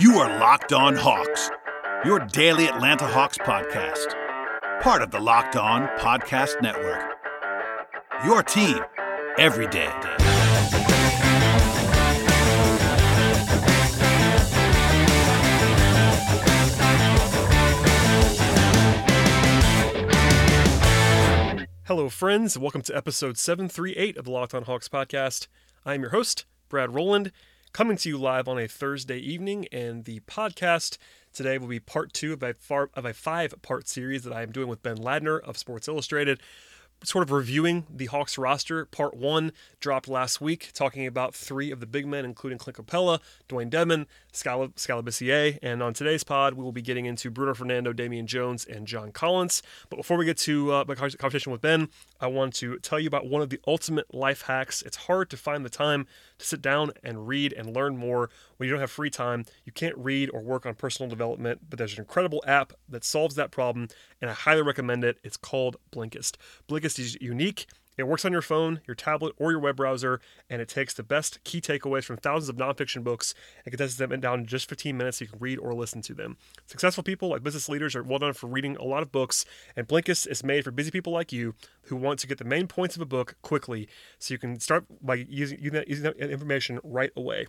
You are Locked On Hawks, your daily Atlanta Hawks podcast, part of the Locked On Podcast Network. Your team every day. Hello, friends. Welcome to episode 738 of the Locked On Hawks podcast. I am your host, Brad Rowland, coming to you live on a Thursday evening. And the podcast today will be part two of a, far, of a five part series that I am doing with Ben Ladner of Sports Illustrated sort of reviewing the Hawks roster. Part one dropped last week, talking about three of the big men, including Clint Capela, Dewayne Dedmon, Scala, Scala And on today's pod, we will be getting into Bruno Fernando, Damian Jones, and John Collins. But before we get to uh, my conversation with Ben, I want to tell you about one of the ultimate life hacks. It's hard to find the time to sit down and read and learn more when you don't have free time. You can't read or work on personal development, but there's an incredible app that solves that problem, and I highly recommend it. It's called Blinkist. Blinkist is unique. It works on your phone, your tablet, or your web browser, and it takes the best key takeaways from thousands of nonfiction books and condenses them down in just 15 minutes so you can read or listen to them. Successful people like business leaders are well known for reading a lot of books, and Blinkist is made for busy people like you who want to get the main points of a book quickly so you can start by using, using that information right away.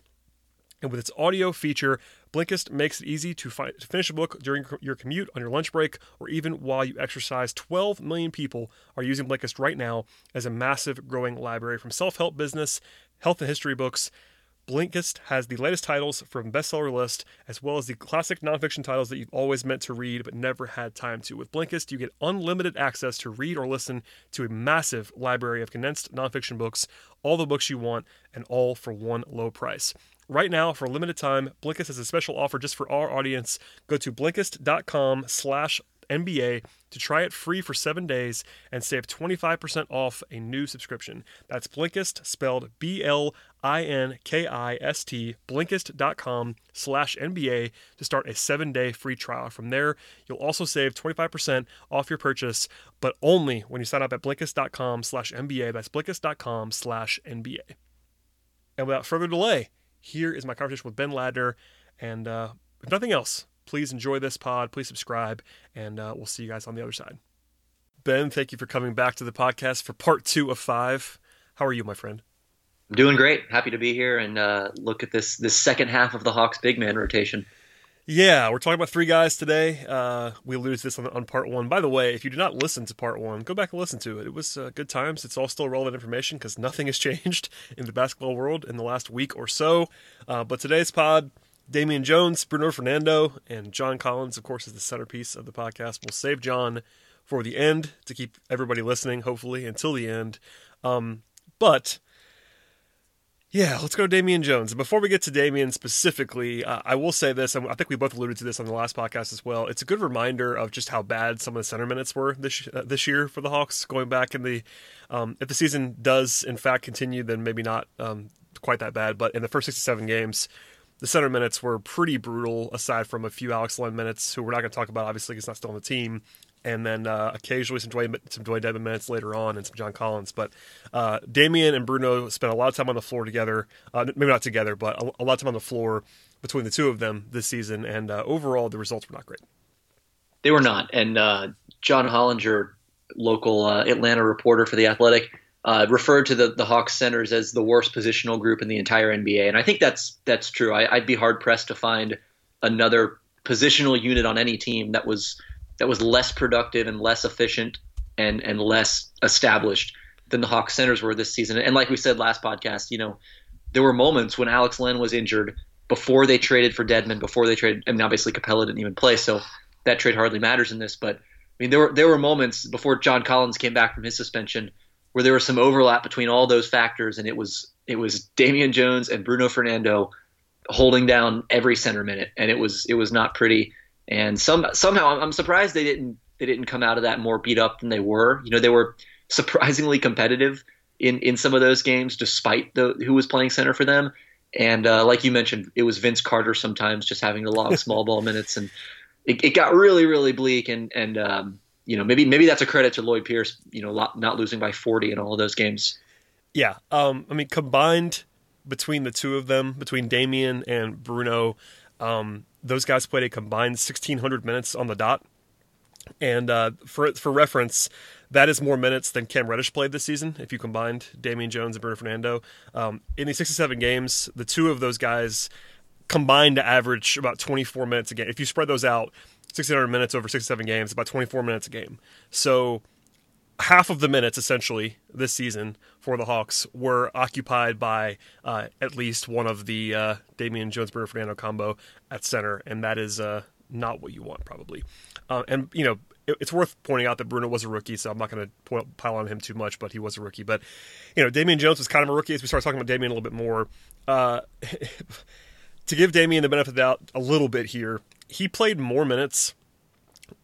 And with its audio feature, Blinkist makes it easy to, to finish a book during your commute, on your lunch break, or even while you exercise. 12 million people are using Blinkist right now as a massive growing library from self help business, health and history books. Blinkist has the latest titles from bestseller list, as well as the classic nonfiction titles that you've always meant to read but never had time to. With Blinkist, you get unlimited access to read or listen to a massive library of condensed nonfiction books, all the books you want, and all for one low price. Right now, for a limited time, Blinkist has a special offer just for our audience. Go to Blinkist.com slash NBA to try it free for seven days and save 25% off a new subscription. That's Blinkist, spelled B-L-I-N-K-I-S-T, Blinkist.com slash NBA to start a seven-day free trial. From there, you'll also save 25% off your purchase, but only when you sign up at Blinkist.com slash NBA. That's Blinkist.com slash NBA. And without further delay, here is my conversation with Ben Ladner. And uh, if nothing else, please enjoy this pod. Please subscribe, and uh, we'll see you guys on the other side. Ben, thank you for coming back to the podcast for part two of five. How are you, my friend? I'm doing great. Happy to be here and uh, look at this this second half of the Hawks big man rotation. Yeah, we're talking about three guys today. Uh, we alluded to this on, on, part one. By the way, if you did not listen to part one, go back and listen to it. It was uh, good times. It's all still relevant information because nothing has changed in the basketball world in the last week or so. Uh, but today's pod, Damian Jones, Bruno Fernando, and John Collins, of course, is the centerpiece of the podcast. We'll save John for the end to keep everybody listening, hopefully, until the end. Um, but yeah, let's go to Damian Jones. Before we get to Damian specifically, uh, I will say this. I think we both alluded to this on the last podcast as well. It's a good reminder of just how bad some of the center minutes were this uh, this year for the Hawks. Going back in the, um, if the season does in fact continue, then maybe not um, quite that bad. But in the first 67 games, the center minutes were pretty brutal. Aside from a few Alex Len minutes, who we're not going to talk about, obviously, because not still on the team and then uh, occasionally some Dewayne, some Dewayne Dedmon minutes later on and some John Collins. But uh, Damian and Bruno spent a lot of time on the floor together. Uh, maybe not together, but a, a, lot of time on the floor between the two of them this season. And uh, overall, the results were not great. They were not. And uh, John Hollinger, local uh, Atlanta reporter for The Athletic, referred to the, the Hawks centers as the worst positional group in the entire NBA. And I think that's that's true. I, I'd be hard pressed to find another positional unit on any team that was – that was less productive and less efficient and and less established than the Hawks centers were this season. And like we said last podcast, you know, there were moments when Alex Len was injured before they traded for Dedmon, before they traded. Mean, obviously Capela didn't even play, so that trade hardly matters in this. But I mean, there were there were moments before John Collins came back from his suspension where there was some overlap between all those factors, and it was it was Damian Jones and Bruno Fernando holding down every center minute, and it was it was not pretty. And some somehow I'm surprised they didn't they didn't come out of that more beat up than they were. You know, they were surprisingly competitive in in some of those games, despite the who was playing center for them. And uh, like you mentioned, it was Vince Carter sometimes just having to log small ball minutes, and it, it, got really really bleak. And and um, you know maybe maybe that's a credit to Lloyd Pierce, you know, not losing by 40 in all of those games. Yeah, um, I mean combined between the two of them, between Damian and Bruno, Um, those guys played a combined 1,600 minutes on the dot. And uh, for for reference, that is more minutes than Cam Reddish played this season. If you combined Damian Jones and Bruno Fernando, um, in these 67 games, the two of those guys combined to average about 24 minutes a game. If you spread those out, 1,600 minutes over 67 games, about 24 minutes a game. So half of the minutes essentially this season for the Hawks were occupied by uh, at least one of the uh, Damian Jones Bruno Fernando combo at center, and that is uh, not what you want probably. Uh, and you know it, it's worth pointing out that Bruno was a rookie, so I'm not going to pile on him too much, but he was a rookie. But you know Damian Jones was kind of a rookie as we start talking about Damian a little bit more. Uh, to give Damian the benefit of the doubt a little bit here, he played more minutes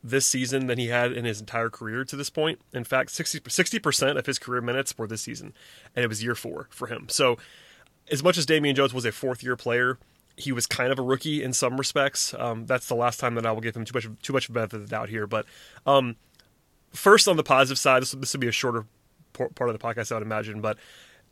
this season than he had in his entire career to this point. In fact, 60 percent of his career minutes were this season, and it was year four for him. So, as much as Damian Jones was a fourth year player, he was kind of a rookie in some respects. Um, that's the last time that I will give him too much too much benefit of the doubt here. But um, first, on the positive side, this, this would be a shorter part of the podcast, I would imagine. But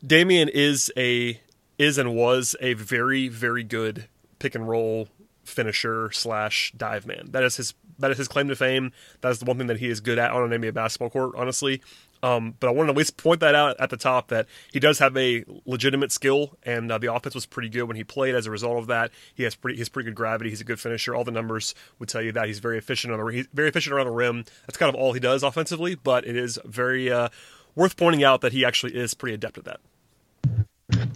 Damian is a is and was a very very good pick and roll finisher slash dive man. That is his that is his claim to fame. That is the one thing that he is good at on an NBA basketball court, honestly. Um, but I wanted to at least point that out at the top that he does have a legitimate skill, and uh, the offense was pretty good when he played. As a result of that, he has pretty he's pretty good gravity. He's a good finisher. All the numbers would tell you that he's very efficient on the he's very efficient around the rim. That's kind of all he does offensively, but it is very uh, worth pointing out that he actually is pretty adept at that.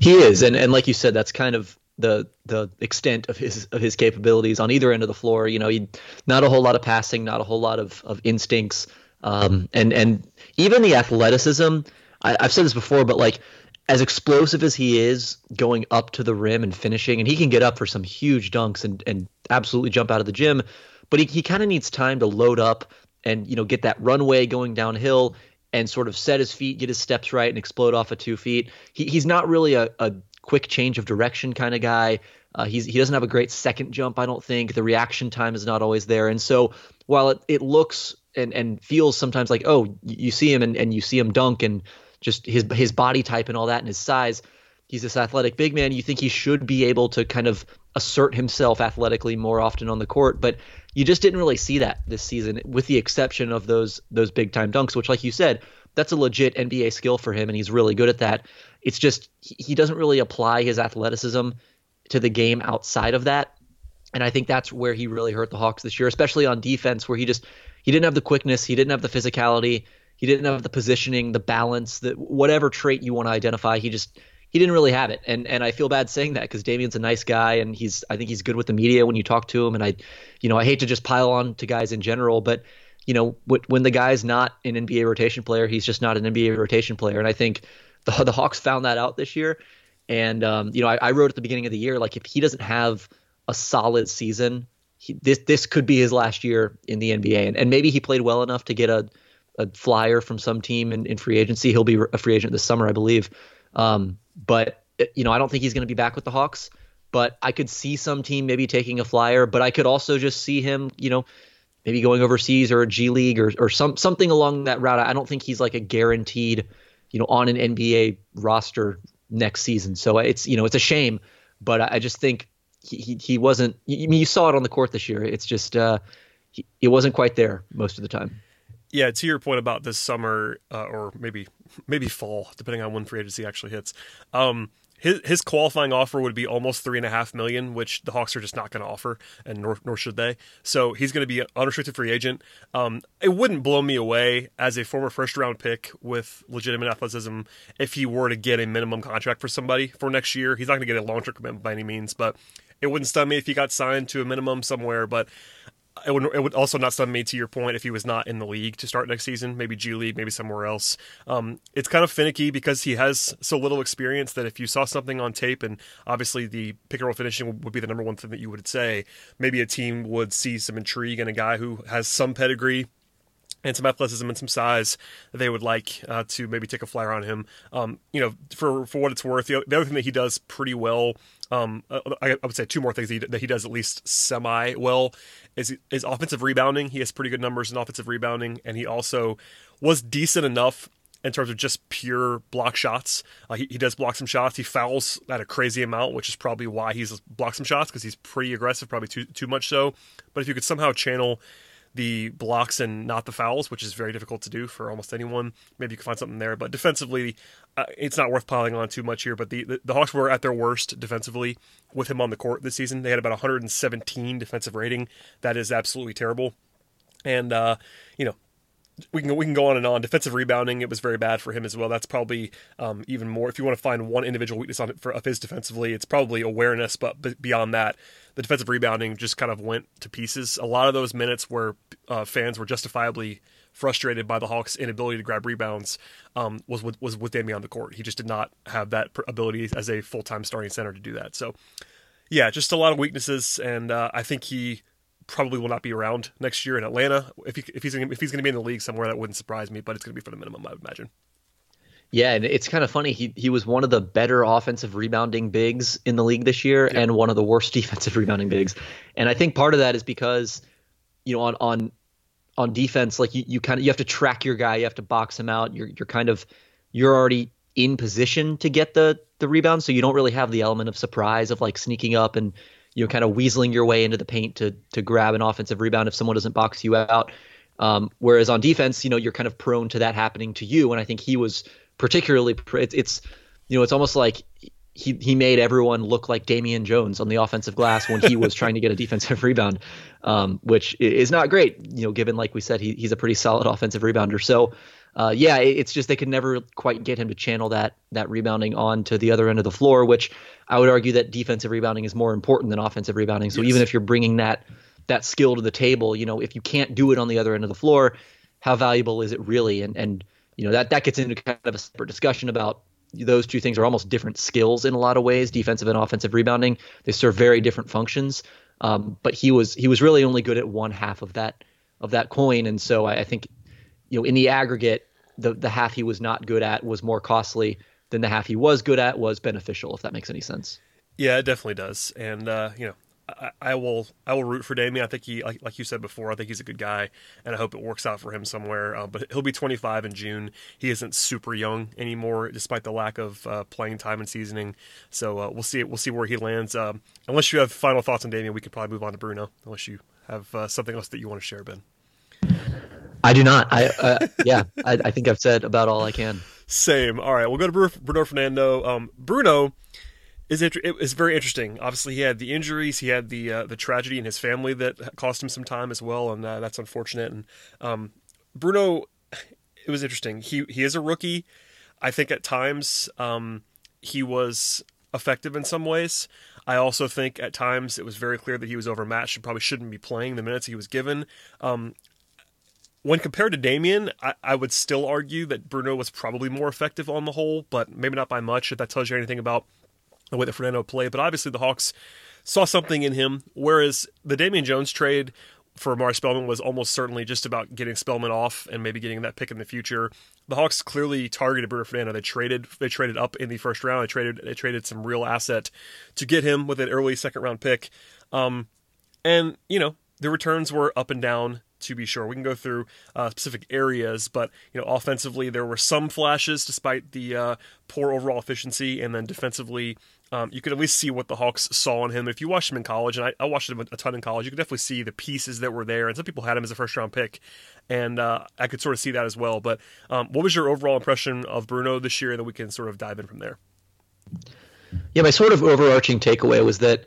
He is, and and like you said, that's kind of the the extent of his of his capabilities on either end of the floor. You know, he not a whole lot of passing, not a whole lot of of instincts, um, and and even the athleticism. I, I've said this before, but like as explosive as he is going up to the rim and finishing, and he can get up for some huge dunks and and absolutely jump out of the gym, but he he kind of needs time to load up and you know get that runway going downhill and sort of set his feet, get his steps right, and explode off of two feet. He, he's not really a, a quick change of direction kind of guy. Uh, he's he doesn't have a great second jump, I don't think. The reaction time is not always there, and so while it, it looks and and feels sometimes like oh you see him and, and you see him dunk and just his his body type and all that and his size, he's this athletic big man. You think he should be able to kind of assert himself athletically more often on the court, but you just didn't really see that this season, with the exception of those those big time dunks, which like you said, that's a legit NBA skill for him, and he's really good at that. It's just he doesn't really apply his athleticism to the game outside of that. And I think that's where he really hurt the Hawks this year, especially on defense, where he just he didn't have the quickness, he didn't have the physicality, he didn't have the positioning, the balance, that whatever trait you want to identify, he just he didn't really have it. And and I feel bad saying that because Damian's a nice guy and he's I think he's good with the media when you talk to him. And I, you know, I hate to just pile on to guys in general, but you know, when the guy's not an NBA rotation player, he's just not an NBA rotation player. And I think the, the Hawks found that out this year. And um, you know, I, I, wrote at the beginning of the year like if he doesn't have a solid season, he, this this could be his last year in the NBA. And, and maybe he played well enough to get a, a flyer from some team in, in free agency. He'll be a free agent this summer, I believe. Um, but you know, I don't think he's going to be back with the Hawks. But I could see some team maybe taking a flyer. But I could also just see him, you know, maybe going overseas or a G League or or some something along that route. I don't think he's like a guaranteed you know, on an NBA roster next season. So it's you know it's a shame, but I just think he he, he wasn't. I mean, you saw it on the court this year. It's just uh, he, it wasn't quite there most of the time. Yeah, to your point about this summer uh, or maybe maybe fall, depending on when free agency actually hits. Um, his his qualifying offer would be almost three and a half million, which the Hawks are just not going to offer, and nor, nor should they. So he's going to be an unrestricted free agent. Um, it wouldn't blow me away as a former first round pick with legitimate athleticism if he were to get a minimum contract for somebody for next year. He's not going to get a long term commitment by any means, but it wouldn't stun me if he got signed to a minimum somewhere. But it would, it would also not stun me to your point if he was not in the league to start next season, maybe G League, maybe somewhere else. Um, it's kind of finicky because he has so little experience that if you saw something on tape, and obviously the pick and roll finishing would be the number one thing that you would say, maybe a team would see some intrigue in a guy who has some pedigree and some athleticism and some size they would like uh, to maybe take a flyer on him. Um, you know, for for what it's worth, the, the other thing that he does pretty well, um, I, I, would say two more things that he, that he does at least semi well is is offensive rebounding. He has pretty good numbers in offensive rebounding, and he also was decent enough in terms of just pure block shots. Uh, he, he does block some shots. He fouls at a crazy amount, which is probably why he's blocked some shots because he's pretty aggressive, probably too too much so. But if you could somehow channel the blocks and not the fouls, which is very difficult to do for almost anyone. Maybe you can find something there, but defensively, uh, it's not worth piling on too much here. But the, the, the Hawks were at their worst defensively with him on the court this season. They had about 117 defensive rating. That is absolutely terrible. And uh, you know, we can we can go on and on. Defensive rebounding, it was very bad for him as well. That's probably um, even more. If you want to find one individual weakness on it for, of his defensively, it's probably awareness. But beyond that, the defensive rebounding just kind of went to pieces. A lot of those minutes where uh, fans were justifiably frustrated by the Hawks' inability to grab rebounds um, was with, was with Damian on the court. He just did not have that ability as a full time starting center to do that. So, yeah, just a lot of weaknesses, and uh, I think he probably will not be around next year in Atlanta. If he, if he's gonna, if he's going to be in the league somewhere, that wouldn't surprise me. But it's going to be for the minimum, I would imagine. Yeah, and it's kind of funny. He he was one of the better offensive rebounding bigs in the league this year, yeah. and one of the worst defensive rebounding bigs. And I think part of that is because, you know, on on on defense, like you, you kind of you have to track your guy, you have to box him out. You're you're kind of you're already in position to get the the rebound, so you don't really have the element of surprise of like sneaking up and you know, kind of weaseling your way into the paint to to grab an offensive rebound if someone doesn't box you out. Um, whereas on defense, you know, you're kind of prone to that happening to you. And I think he was particularly it's, it's you know, it's almost like he he made everyone look like Damian Jones on the offensive glass when he was trying to get a defensive rebound, um, which is not great. You know, given like we said, he, he's a pretty solid offensive rebounder. So uh, yeah, it's just they could never quite get him to channel that that rebounding on to the other end of the floor, which I would argue that defensive rebounding is more important than offensive rebounding. So yes. even if you're bringing that that skill to the table, you know, if you can't do it on the other end of the floor, how valuable is it really? And and you know that that gets into kind of a separate discussion about those two things are almost different skills in a lot of ways, defensive and offensive rebounding. They serve very different functions. Um, but he was he was really only good at one half of that of that coin, and so I, I think you know, in the aggregate, the the half he was not good at was more costly than the half he was good at was beneficial. If that makes any sense. Yeah, it definitely does. And uh, you know, I, will I will root for Damian. I think he like, like you said before. I think he's a good guy, and I hope it works out for him somewhere. Uh, but he'll be 25 in June. He isn't super young anymore, despite the lack of uh, playing time and seasoning. So uh, we'll see. We'll see where he lands. Um, unless you have final thoughts on Damian, we could probably move on to Bruno. Unless you have uh, something else that you want to share, Ben. I do not. I uh, yeah. I, I, think I've said about all I can. Same. All right. We'll go to Bruno Fernando. Um, Bruno is it is very interesting. Obviously, he had the injuries. He had the uh, the tragedy in his family that cost him some time as well, and uh, that's unfortunate. And um, Bruno, it was interesting. He he is a rookie. I think at times um, he was effective in some ways. I also think at times it was very clear that he was overmatched and probably shouldn't be playing the minutes he was given. Um, when compared to Damian, I, I, would still argue that Bruno was probably more effective on the whole, but maybe not by much if that tells you anything about the way that Fernando played. But obviously, the Hawks saw something in him, whereas the Damian Jones trade for Omari Spellman was almost certainly just about getting Spellman off and maybe getting that pick in the future. The Hawks clearly targeted Bruno Fernando. They traded they traded up in the first round. They traded they traded some real asset to get him with an early second round pick. Um, and you know the returns were up and down to be sure. We can go through uh, specific areas, but you know, offensively there were some flashes despite the uh, poor overall efficiency, and then defensively. Um, you could at least see what the Hawks saw in him. If you watched him in college, and I, I, watched him a ton in college, you could definitely see the pieces that were there. And some people had him as a first round pick, and uh, I could sort of see that as well. But um, what was your overall impression of Bruno this year? Then we can sort of dive in from there. Yeah, my sort of overarching takeaway was that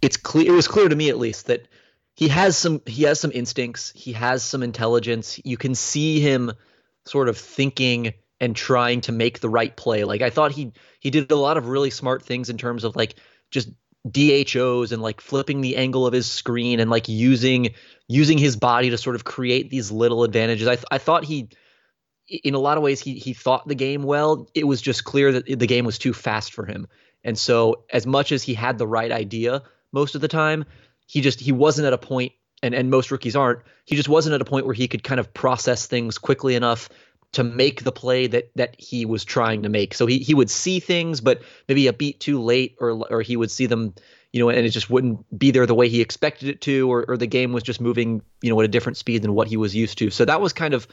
it's clear. It was clear to me, at least, that he has some he has some instincts. He has some intelligence. You can see him sort of thinking and trying to make the right play. Like i thought he he did a lot of really smart things in terms of like just DHOs and like flipping the angle of his screen and like using using his body to sort of create these little advantages. I, th- I thought he in a lot of ways he he thought the game well. It was just clear that the game was too fast for him. And so as much as he had the right idea most of the time he just he wasn't at a point and and most rookies aren't he just wasn't at a point where he could kind of process things quickly enough to make the play that that he was trying to make so he he would see things but maybe a beat too late or or he would see them you know and it just wouldn't be there the way he expected it to or or the game was just moving you know at a different speed than what he was used to so that was kind of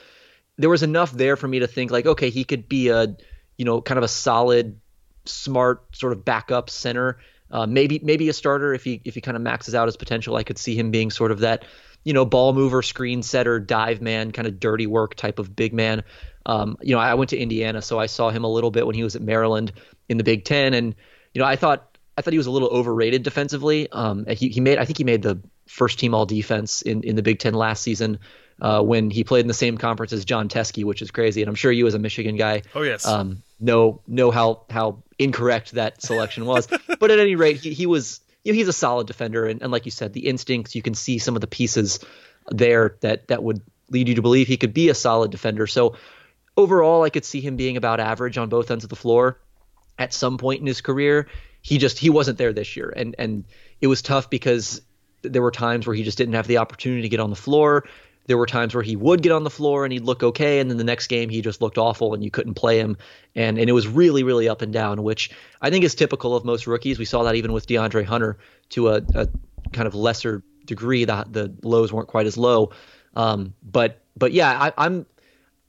there was enough there for me to think like, okay, he could be a, you know, kind of a solid, smart sort of backup center. Uh, maybe maybe a starter if he if he kind of maxes out his potential. I could see him being sort of that, you know, ball mover, screen setter, dive man, kind of dirty work type of big man. Um, you know, I went to Indiana, so I saw him a little bit when he was at Maryland in the Big Ten, and you know, I thought I thought he was a little overrated defensively. Um, he he made I think he made the first team all defense in in the Big Ten last season uh, when he played in the same conference as Jon Teske, which is crazy. And I'm sure you, as a Michigan guy, oh yes, um, know know how how incorrect that selection was. but at any rate, he, he was you know, he's a solid defender, and, and like you said, the instincts you can see some of the pieces there that that would lead you to believe he could be a solid defender. So overall, I could see him being about average on both ends of the floor at some point in his career. He just he wasn't there this year, and and it was tough because there were times where he just didn't have the opportunity to get on the floor. There were times where he would get on the floor and he'd look okay, and then the next game he just looked awful and you couldn't play him. And and it was really really up and down, which I think is typical of most rookies. We saw that even with DeAndre Hunter to a, a kind of lesser degree. That the lows weren't quite as low. Um, but but yeah, I, I'm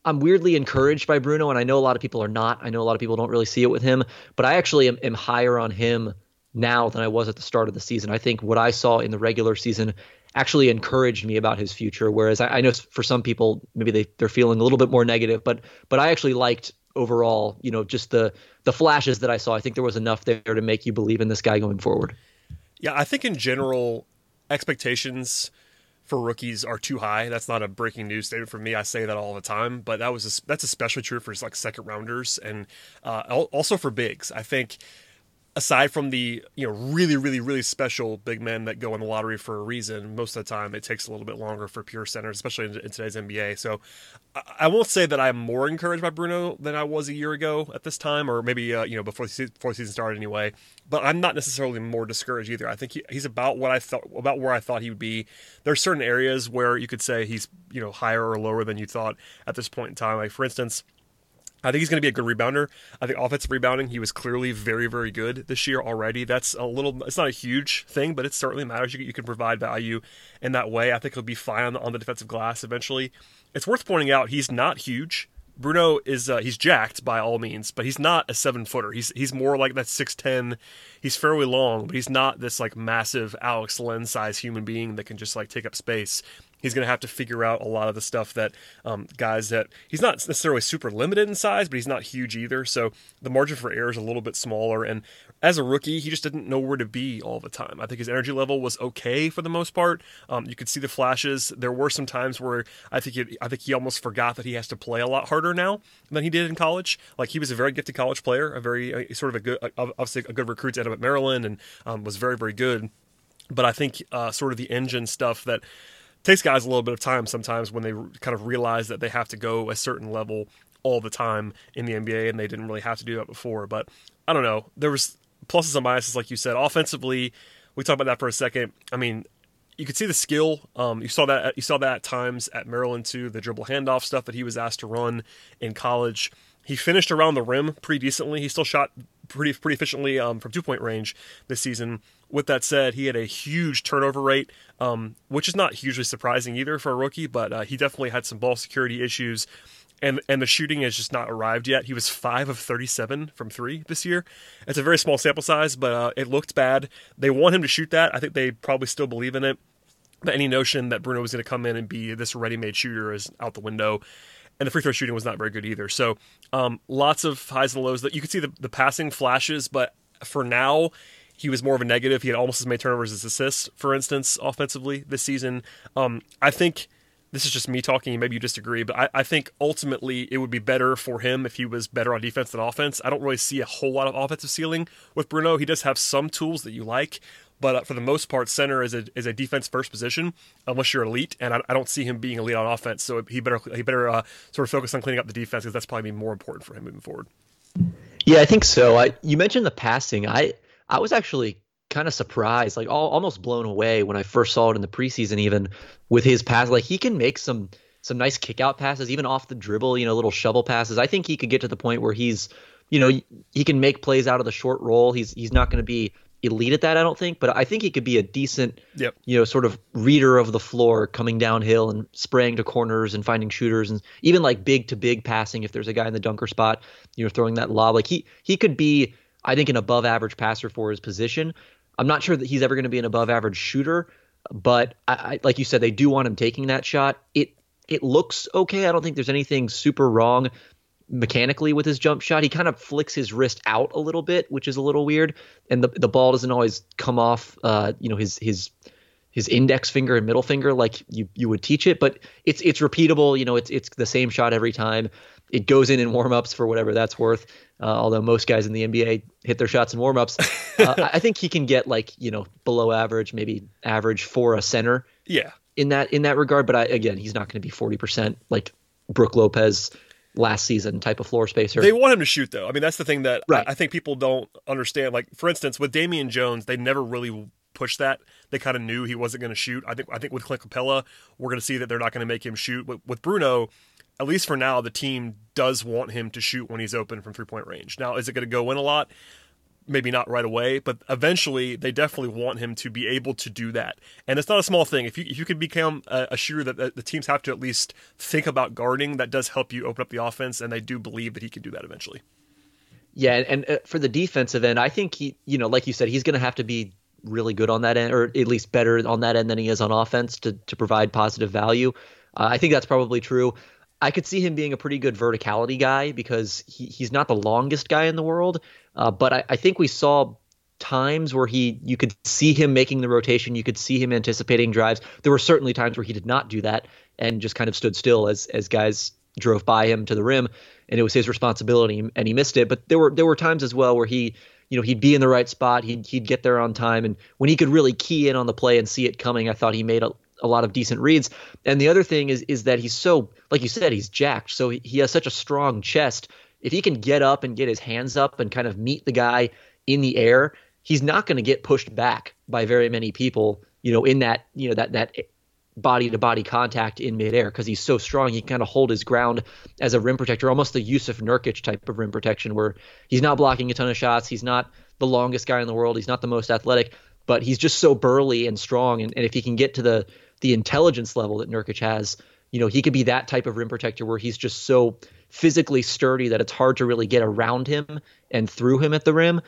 I'm weirdly encouraged by Bruno, and I know a lot of people are not. I know a lot of people don't really see it with him, but I actually am, am higher on him now than I was at the start of the season. I think what I saw in the regular season actually encouraged me about his future. Whereas I, I know for some people maybe they they're feeling a little bit more negative, but but I actually liked overall, you know, just the the flashes that I saw. I think there was enough there to make you believe in this guy going forward. Yeah, I think in general expectations for rookies are too high. That's not a breaking news statement for me. I say that all the time, but that was a, that's especially true for like second rounders and uh, also for bigs. I think aside from the you know really really really special big men that go in the lottery for a reason most of the time it takes a little bit longer for pure centers especially in, in today's nba so I, I, won't say that i'm more encouraged by bruno than i was a year ago at this time or maybe uh, you know before the, before the season started anyway but i'm not necessarily more discouraged either. I think he, he's about what i thought about where i thought he would be. There's certain areas where you could say he's you know higher or lower than you thought at this point in time. Like for instance I think he's going to be a good rebounder. I think offensive rebounding, he was clearly very, very good this year already. That's a little, it's not a huge thing, but it certainly matters. You, you can provide value in that way. I think he'll be fine on the, on the defensive glass eventually. It's worth pointing out he's not huge. Bruno is uh, he's jacked by all means, but he's not a seven footer. He's he's more like that six ten. He's fairly long, but he's not this like massive Alex Len size human being that can just like take up space he's going to have to figure out a lot of the stuff that um, guys that he's not necessarily super limited in size, but he's not huge either. So the margin for error is a little bit smaller. And as a rookie, he just didn't know where to be all the time. I think his energy level was okay for the most part. Um, you could see the flashes. There were some times where I think he, I think he almost forgot that he has to play a lot harder now than he did in college. Like he was a very gifted college player, a very uh, sort of a good, obviously a good recruit up at Maryland and um, was very very good. But I think uh, sort of the engine stuff that takes guys a little bit of time sometimes when they kind of realize that they have to go a certain level all the time in the NBA, and they didn't really have to do that before. But I don't know. There was pluses and minuses, like you said. Offensively, we talked about that for a second. I mean, you could see the skill. Um, you saw that. You saw that at times at Maryland too. The dribble handoff stuff that he was asked to run in college. He finished around the rim pretty decently. He still shot pretty pretty efficiently um, from two point range this season. With that said, he had a huge turnover rate, um, which is not hugely surprising either for a rookie, but uh, he definitely had some ball security issues. And, and the shooting has just not arrived yet. He was five of 37 from three this year. It's a very small sample size, but uh, it looked bad. They want him to shoot that. I think they probably still believe in it. But any notion that Bruno was going to come in and be this ready-made shooter is out the window and the free throw shooting was not very good either. So um, lots of highs and lows. That you could see the, the passing flashes, but for now, he was more of a negative. He had almost as many turnovers as assists, for instance, offensively this season. Um, I think this is just me talking. Maybe you disagree, but I, I, think ultimately it would be better for him if he was better on defense than offense. I don't really see a whole lot of offensive ceiling with Bruno. He does have some tools that you like, but uh, for the most part, center is a is a defense first position unless you're elite, and I, I, don't see him being elite on offense. So he better he better uh, sort of focus on cleaning up the defense because that's probably more important for him moving forward. Yeah, I think so. I, you mentioned the passing. I I was actually kind of surprised, like all, almost blown away when I first saw it in the preseason, even with his pass. Like he can make some some nice kick out passes, even off the dribble, you know, little shovel passes. I think he could get to the point where he's, you know, he can make plays out of the short roll. He's he's not going to be elite at that, I don't think, but I think he could be a decent, Yep. you know, sort of reader of the floor coming downhill and spraying to corners and finding shooters and even like big to big passing if there's a guy in the dunker spot, you know, throwing that lob. Like he he could be, I think, an above average passer for his position. I'm not sure that he's ever going to be an above average shooter, but I, I like you said, they do want him taking that shot. It it looks okay. I don't think there's anything super wrong mechanically with his jump shot. He kind of flicks his wrist out a little bit, which is a little weird, and the the ball doesn't always come off. Uh, you know, his his his index finger and middle finger like you you would teach it, but it's it's repeatable. You know, it's it's the same shot every time. It goes in in warmups for whatever that's worth. Uh, although most guys in the NBA hit their shots in warmups, uh, I think he can get like you know below average, maybe average for a center Yeah. in that in that regard. But I, again, he's not going to be forty percent like Brooke Lopez last season type of floor spacer. They want him to shoot, though. I mean, that's the thing that Right. I, I think people don't understand. Like, for instance, with Damian Jones, they never really pushed that. They kind of knew he wasn't going to shoot. I think. I think with Clint Capela, we're going to see that they're not going to make him shoot. With, with Bruno, at least for now, the team does want him to shoot when he's open from three point range. Now, is it going to go in a lot? Maybe not right away, but eventually they definitely want him to be able to do that. And it's not a small thing. If you if you can become a, a shooter that, that the teams have to at least think about guarding, that does help you open up the offense. And they do believe that he can do that eventually. Yeah, and uh, for the defensive end, I think he, you know, like you said, he's going to have to be really good on that end, or at least better on that end than he is on offense to to provide positive value. Uh, I think that's probably true. I could see him being a pretty good verticality guy because he, he's not the longest guy in the world, uh, but I, I think we saw times where he you could see him making the rotation, you could see him anticipating drives. There were certainly times where he did not do that and just kind of stood still as as guys drove by him to the rim and it was his responsibility and he missed it. But there were there were times as well where he you know he'd be in the right spot, he'd he'd get there on time and when he could really key in on the play and see it coming, I thought he made a a lot of decent reads. And the other thing is is that he's so like you said, he's jacked. So he, he has such a strong chest. If he can get up and get his hands up and kind of meet the guy in the air, he's not going to get pushed back by very many people, you know, in that, you know, that that body to body contact in midair because he's so strong. He can kind of hold his ground as a rim protector, almost the Jusuf Nurkic type of rim protection, where he's not blocking a ton of shots. He's not the longest guy in the world. He's not the most athletic, but he's just so burly and strong. And, and if he can get to the the intelligence level that Nurkic has, you know, he could be that type of rim protector where he's just so physically sturdy that it's hard to really get around him and through him at the rim.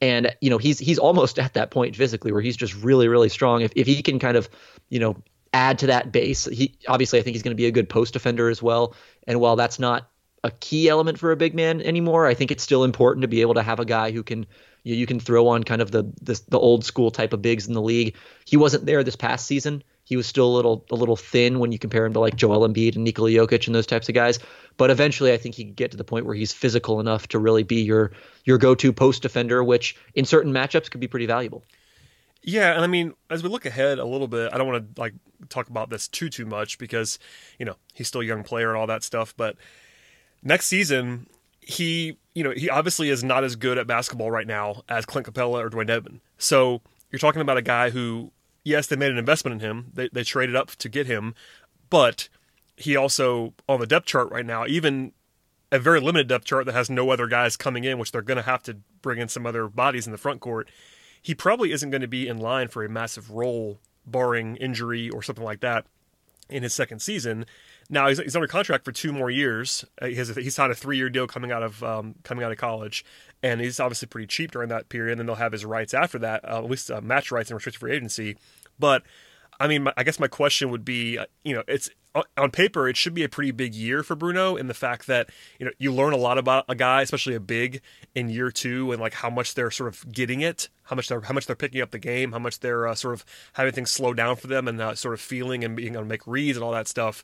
And you know, he's he's almost at that point physically where he's just really really strong. If if he can kind of, you know, add to that base, he obviously I think he's going to be a good post defender as well. And while that's not a key element for a big man anymore, I think it's still important to be able to have a guy who can you, you can throw on kind of the, the the old school type of bigs in the league. He wasn't there this past season. He was still a little a little thin when you compare him to like Joel Embiid and Nikola Jokic and those types of guys. But eventually, I think he could get to the point where he's physical enough to really be your your go-to post defender, which in certain matchups could be pretty valuable. Yeah, and I mean, as we look ahead a little bit, I don't want to like talk about this too too much because you know he's still a young player and all that stuff. But next season, he you know he obviously is not as good at basketball right now as Clint Capela or Dewayne Dedmon. So you're talking about a guy who, yes, they made an investment in him. They they traded up to get him, but he also on the depth chart right now, even a very limited depth chart that has no other guys coming in, which they're going to have to bring in some other bodies in the front court. He probably isn't going to be in line for a massive role, barring injury or something like that, in his second season. Now he's, he's under contract for two more years. Uh, he has a, he's signed a three year deal coming out of um, coming out of college, and he's obviously pretty cheap during that period. And then they'll have his rights after that, uh, at least uh, match rights and restricted free agency. But I mean, my, I guess my question would be, uh, you know, it's on paper it should be a pretty big year for Bruno in the fact that you know you learn a lot about a guy, especially a big, in year two, and like how much they're sort of getting it, how much they're how much they're picking up the game, how much they're uh, sort of having things slow down for them, and uh, sort of feeling and being able to make reads and all that stuff.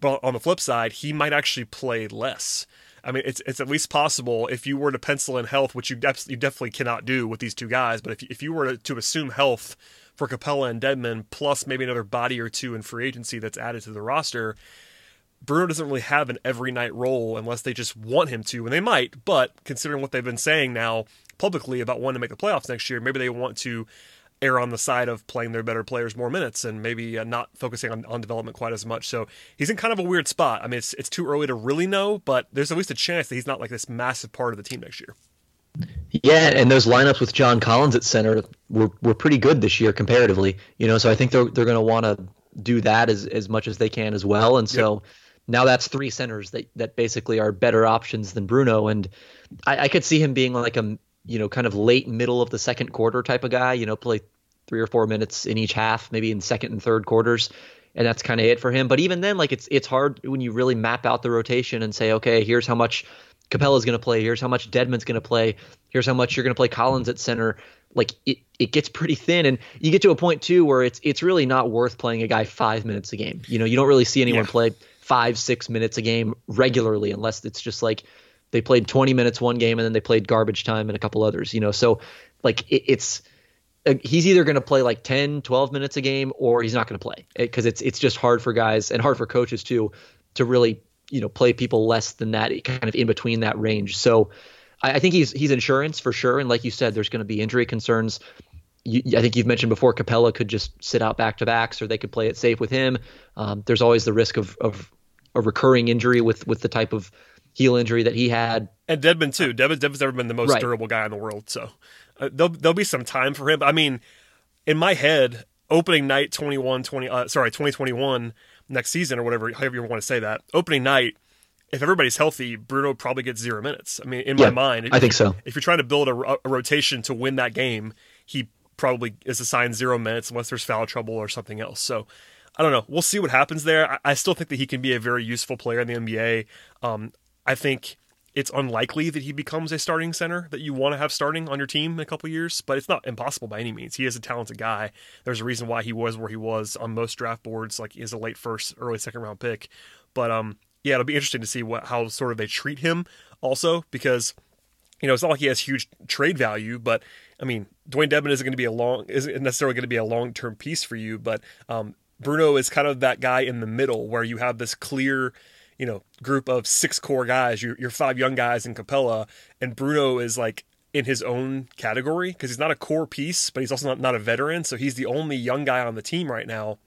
But on the flip side, he might actually play less. I mean, it's it's at least possible if you were to pencil in health, which you, def- you definitely cannot do with these two guys. But if if you were to, to assume health for Capela and Dedmon, plus maybe another body or two in free agency that's added to the roster, Bruno doesn't really have an every night role unless they just want him to, and they might. But considering what they've been saying now publicly about wanting to make the playoffs next year, maybe they want to err on the side of playing their better players more minutes and maybe uh, not focusing on, on development quite as much. So he's in kind of a weird spot. I mean, it's, it's too early to really know, but there's at least a chance that he's not like this massive part of the team next year. Yeah, and those lineups with John Collins at center were, were pretty good this year comparatively. You know, so I think they're they're going to want to do that as as much as they can as well. And so yep. now that's three centers that that basically are better options than Bruno. And I, I could see him being like a you know kind of late middle of the second quarter type of guy. You know, play three or four minutes in each half, maybe in second and third quarters. And that's kind of it for him. But even then, like it's it's hard when you really map out the rotation and say, okay, here's how much Capela's going to play. Here's how much Dedmon's going to play. Here's how much you're going to play Collins at center. Like it, it gets pretty thin, and you get to a point too where it's it's really not worth playing a guy five minutes a game. You know, you don't really see anyone yeah. play five six minutes a game regularly unless it's just like they played 20 minutes one game and then they played garbage time and a couple others. You know, so like it, it's uh, he's either going to play like 10 12 minutes a game or he's not going to play because it, it's it's just hard for guys and hard for coaches too to really you know play people less than that, kind of in between that range. So I, I think he's he's insurance for sure. And like you said, there's going to be injury concerns. You, I think you've mentioned before Capela could just sit out back to backs, or they could play it safe with him. Um, there's always the risk of, of a recurring injury with with the type of heel injury that he had. And Dedmon too. Dedmon, Dedmon's never been the most right. durable guy in the world, so uh, there'll there'll be some time for him. I mean, in my head, opening night 21 20 uh, sorry 2021 next season or whatever, however you want to say that, opening night, if everybody's healthy, Bruno probably gets zero minutes. I mean, in yeah, my mind, I think so. If you're trying to build a, a, rotation to win that game, he probably is assigned zero minutes unless there's foul trouble or something else. So I don't know. We'll see what happens there. I, I still think that he can be a very useful player in the NBA. Um, I think it's unlikely that he becomes a starting center that you want to have starting on your team in a couple years, but it's not impossible by any means. He is a talented guy. There's a reason why he was where he was on most draft boards, like is a late first, early second round pick. But um, yeah, it'll be interesting to see what how sort of they treat him also because you know it's not like he has huge trade value, but I mean Dewayne Dedmon isn't going to be a long isn't necessarily going to be a long term piece for you, but um, Bruno is kind of that guy in the middle where you have this clear you know group of six core guys. You're, you're five young guys in Capela, and Bruno is like in his own category because he's not a core piece, but he's also not, not a veteran. So he's the only young guy on the team right now,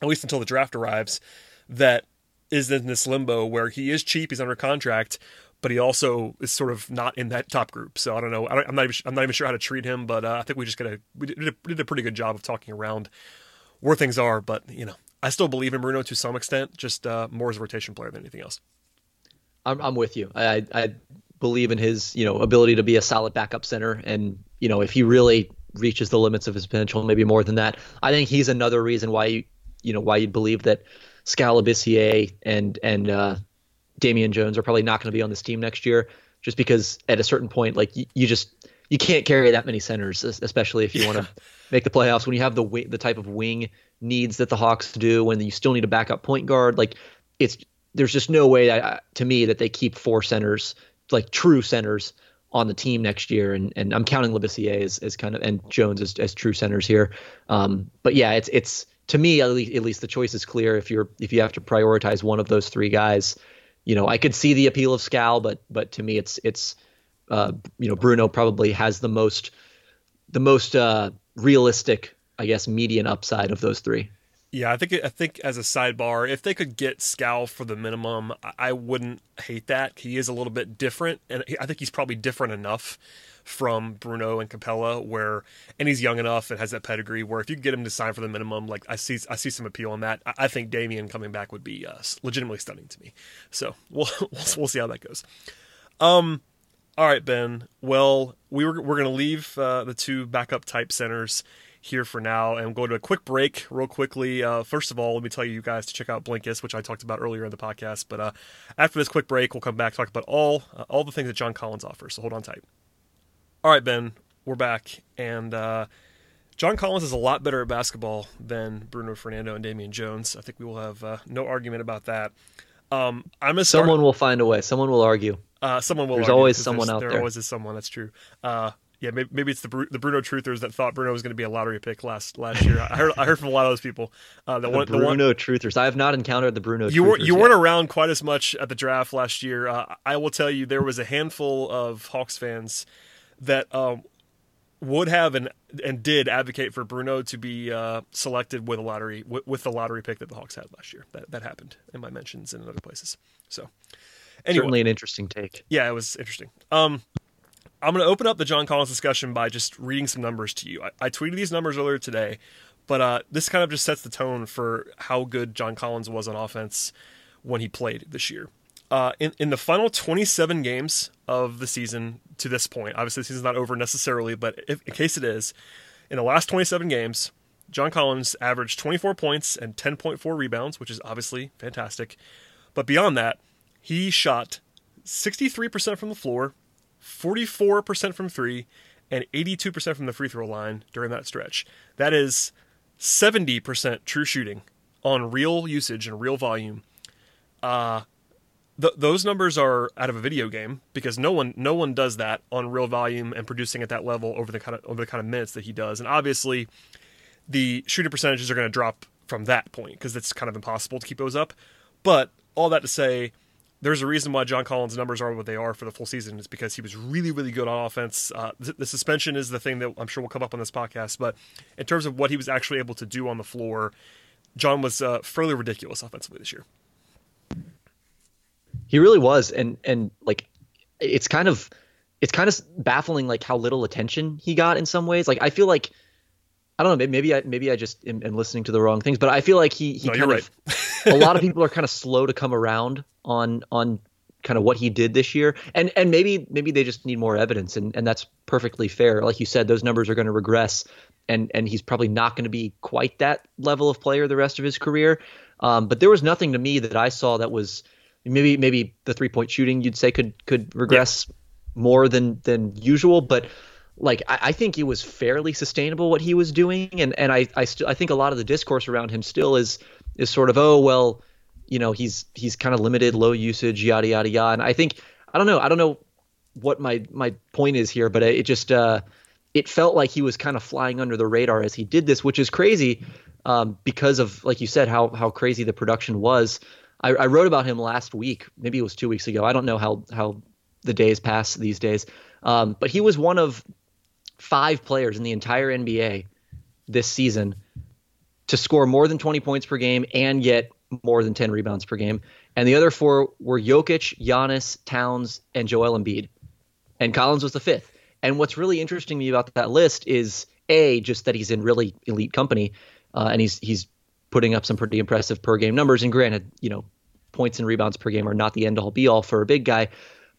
at least until the draft arrives, that is in this limbo where he is cheap, he's under contract, but he also is sort of not in that top group. So I don't know. I am not even, I'm not even sure how to treat him, but uh, I think we just got to we did a, did a pretty good job of talking around where things are. But you know, I still believe in Bruno to some extent, just uh, more as a rotation player than anything else. I'm, I'm with you. I, I believe in his you know ability to be a solid backup center, and you know if he really reaches the limits of his potential, maybe more than that. I think he's another reason why you you know why you believe that Skal Labissiere and and uh, Damian Jones are probably not going to be on this team next year, just because at a certain point, like you, you just you can't carry that many centers, especially if you yeah. want to make the playoffs. When you have the the type of wing needs that the Hawks do, when you still need a backup point guard, like it's there's just no way that, to me that they keep four centers like true centers on the team next year, and and I'm counting Labissiere as, as kind of and Jones as, as true centers here. Um, but yeah, it's it's to me at least, at least the choice is clear. If you're if you have to prioritize one of those three guys, you know I could see the appeal of Skal, but but to me it's it's uh, you know Bruno probably has the most the most uh, realistic, I guess, median upside of those three. Yeah, I think I think as a sidebar, if they could get Skal for the minimum, I wouldn't hate that. He is a little bit different, and I think he's probably different enough from Bruno and Capela, where and he's young enough and has that pedigree. Where if you get him to sign for the minimum, like I see, I see some appeal in that. I, think Damian coming back would be uh, legitimately stunning to me. So we'll, we'll we'll see how that goes. Um, all right, Ben. Well, we were we're gonna leave uh, the two backup type centers here for now and go to a quick break real quickly. Uh, first of all, let me tell you guys to check out Blinkist, which I talked about earlier in the podcast. But uh, after this quick break, we'll come back talk about all uh, all the things that John Collins offers. So hold on tight. All right, Ben, we're back, and uh, John Collins is a lot better at basketball than Bruno Fernando and Damian Jones. I think we will have uh, no argument about that. Um, I'm a start... someone will find a way. Someone will argue. Uh, someone will. There's always someone out there. There always is someone. That's true. Yeah, maybe, maybe it's the the Bruno truthers that thought Bruno was going to be a lottery pick last last year. I heard I heard from a lot of those people. Uh, the, the one, Bruno the one, truthers. I have not encountered the Bruno. You were you yet. weren't around quite as much at the draft last year. Uh, I will tell you, there was a handful of Hawks fans that um, would have and and did advocate for Bruno to be uh, selected with a lottery with, with, the lottery pick that the Hawks had last year. That that happened in my mentions and in other places. So anyway, certainly an interesting take. Yeah, it was interesting. Um, I'm going to open up the John Collins discussion by just reading some numbers to you. I, I tweeted these numbers earlier today, but uh, this kind of just sets the tone for how good John Collins was on offense when he played this year. Uh, in, in the final 27 games of the season to this point, obviously the season's not over necessarily, but if, in case it is, in the last 27 games, John Collins averaged 24 points and 10.4 rebounds, which is obviously fantastic. But beyond that, he shot 63% from the floor, 44% from three, and 82% from the free throw line during that stretch. That is 70% true shooting on real usage and real volume. Uh, th- those numbers are out of a video game because no one no one does that on real volume and producing at that level over the kind of over the kind of minutes that he does. And obviously, the shooting percentages are going to drop from that point because it's kind of impossible to keep those up. But all that to say, there's a reason why John Collins' numbers are what they are for the full season. Is because he was really, really good on offense. Uh, the, the, suspension is the thing that I'm sure will come up on this podcast. But in terms of what he was actually able to do on the floor, John was uh, fairly ridiculous offensively this year. He really was, and and like it's kind of it's kind of baffling like how little attention he got in some ways. Like I feel like I don't know. Maybe I maybe I just am, am listening to the wrong things, but I feel like he he no, kind right. of a lot of people are kind of slow to come around on on kind of what he did this year, and and maybe maybe they just need more evidence, and and that's perfectly fair. Like you said, those numbers are going to regress, and and he's probably not going to be quite that level of player the rest of his career. Um, but there was nothing to me that I saw that was maybe maybe the three point shooting you'd say could could regress yeah. more than than usual, but like I, I, think it was fairly sustainable what he was doing, and and I I still I think a lot of the discourse around him still is is sort of oh well, you know he's he's kind of limited, low usage, yada yada yada, and I think I don't know I don't know what my my point is here, but it just uh it felt like he was kind of flying under the radar as he did this, which is crazy um, because of like you said how how crazy the production was. I, I wrote about him last week, maybe it was two weeks ago. I don't know how how the days pass these days. Um, but he was one of five players in the entire NBA this season to score more than 20 points per game and get more than 10 rebounds per game. And the other four were Jokic, Giannis, Towns, and Joel Embiid. And Collins was the fifth. And what's really interesting to me about that list is a just that he's in really elite company, uh, and he's he's putting up some pretty impressive per game numbers. And granted, you know, points and rebounds per game are not the end all be all for a big guy,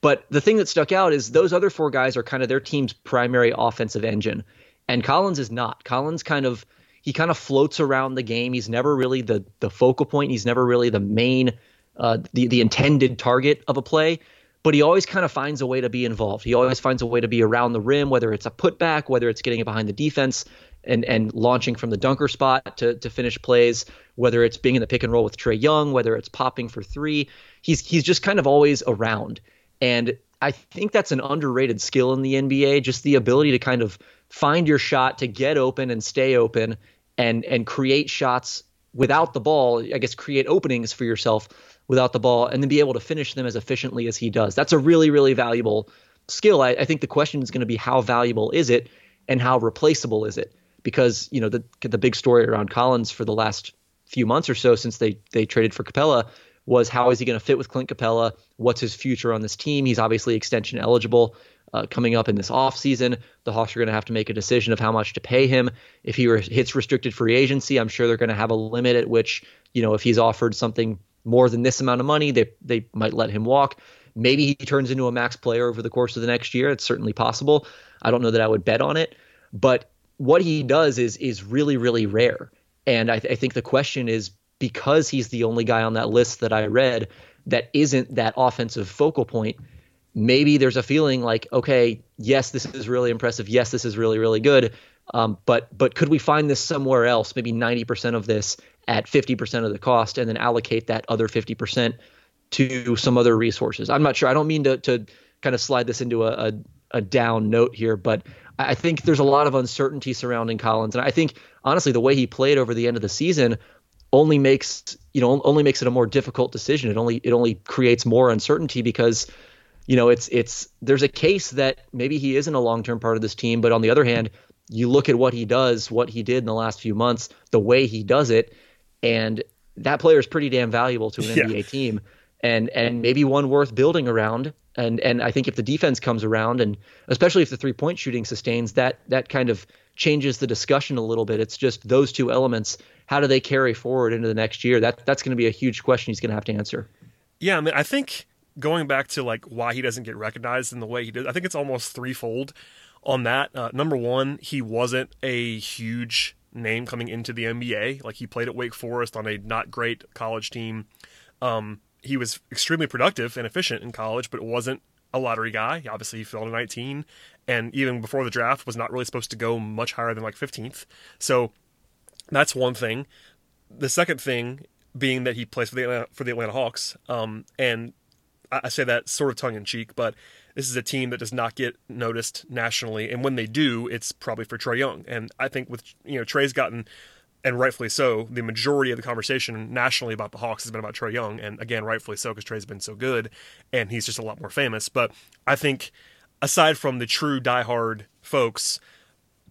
but the thing that stuck out is those other four guys are kind of their team's primary offensive engine. And Collins is not. Collins kind of he kind of floats around the game. He's never really the the focal point. He's never really the main uh, the the intended target of a play. But he always kind of finds a way to be involved. He always finds a way to be around the rim, whether it's a putback, whether it's getting it behind the defense and and launching from the dunker spot to to finish plays, whether it's being in the pick and roll with Trae Young, whether it's popping for three. He's he's just kind of always around. And I think that's an underrated skill in the NBA, just the ability to kind of find your shot, to get open and stay open and and create shots without the ball, I guess create openings for yourself without the ball and then be able to finish them as efficiently as he does. That's a really, really valuable skill. I, I think the question is going to be how valuable is it and how replaceable is it? Because, you know, the the big story around Collins for the last few months or so since they they traded for Capela was how is he going to fit with Clint Capela? What's his future on this team? He's obviously extension eligible uh, coming up in this offseason. The Hawks are going to have to make a decision of how much to pay him. If he re- hits restricted free agency, I'm sure they're going to have a limit at which, you know, if he's offered something more than this amount of money, they they might let him walk. Maybe he turns into a max player over the course of the next year. It's certainly possible. I don't know that I would bet on it, but what he does is is really really rare. And I, th- I think the question is because he's the only guy on that list that I read that isn't that offensive focal point, maybe there's a feeling like, okay, yes, this is really impressive. Yes, this is really, really good. Um, but but could we find this somewhere else? Maybe 90% of this at 50% of the cost, and then allocate that other 50% to some other resources. I'm not sure. I don't mean to to kind of slide this into a, a, a down note here, but I think there's a lot of uncertainty surrounding Collins, and I think honestly the way he played over the end of the season only makes you know only makes it a more difficult decision. It only it only creates more uncertainty because you know it's it's there's a case that maybe he isn't a long term part of this team, but on the other hand, you look at what he does, what he did in the last few months, the way he does it, and that player is pretty damn valuable to an yeah. NBA team, and and maybe one worth building around And and I think if the defense comes around, and especially if the three point shooting sustains, that that kind of changes the discussion a little bit. It's just those two elements. How do they carry forward into the next year? That that's going to be a huge question he's going to have to answer. Yeah, I mean, I think going back to like why he doesn't get recognized in the way he did, I think it's almost threefold on that. Uh, number one, he wasn't a huge name coming into the NBA. Like he played at Wake Forest on a not great college team. Um, he was extremely productive and efficient in college, but wasn't a lottery guy. Obviously, he fell to 19, and even before the draft, was not really supposed to go much higher than like 15th. So that's one thing. The second thing being that he plays for the Atlanta, for the Atlanta Hawks, um, and I say that sort of tongue in cheek, but this is a team that does not get noticed nationally, and when they do, it's probably for Trae Young. And I think with you know Trae's gotten, and rightfully so, the majority of the conversation nationally about the Hawks has been about Trae Young, and again, rightfully so because Trae's been so good, and he's just a lot more famous. But I think aside from the true diehard folks,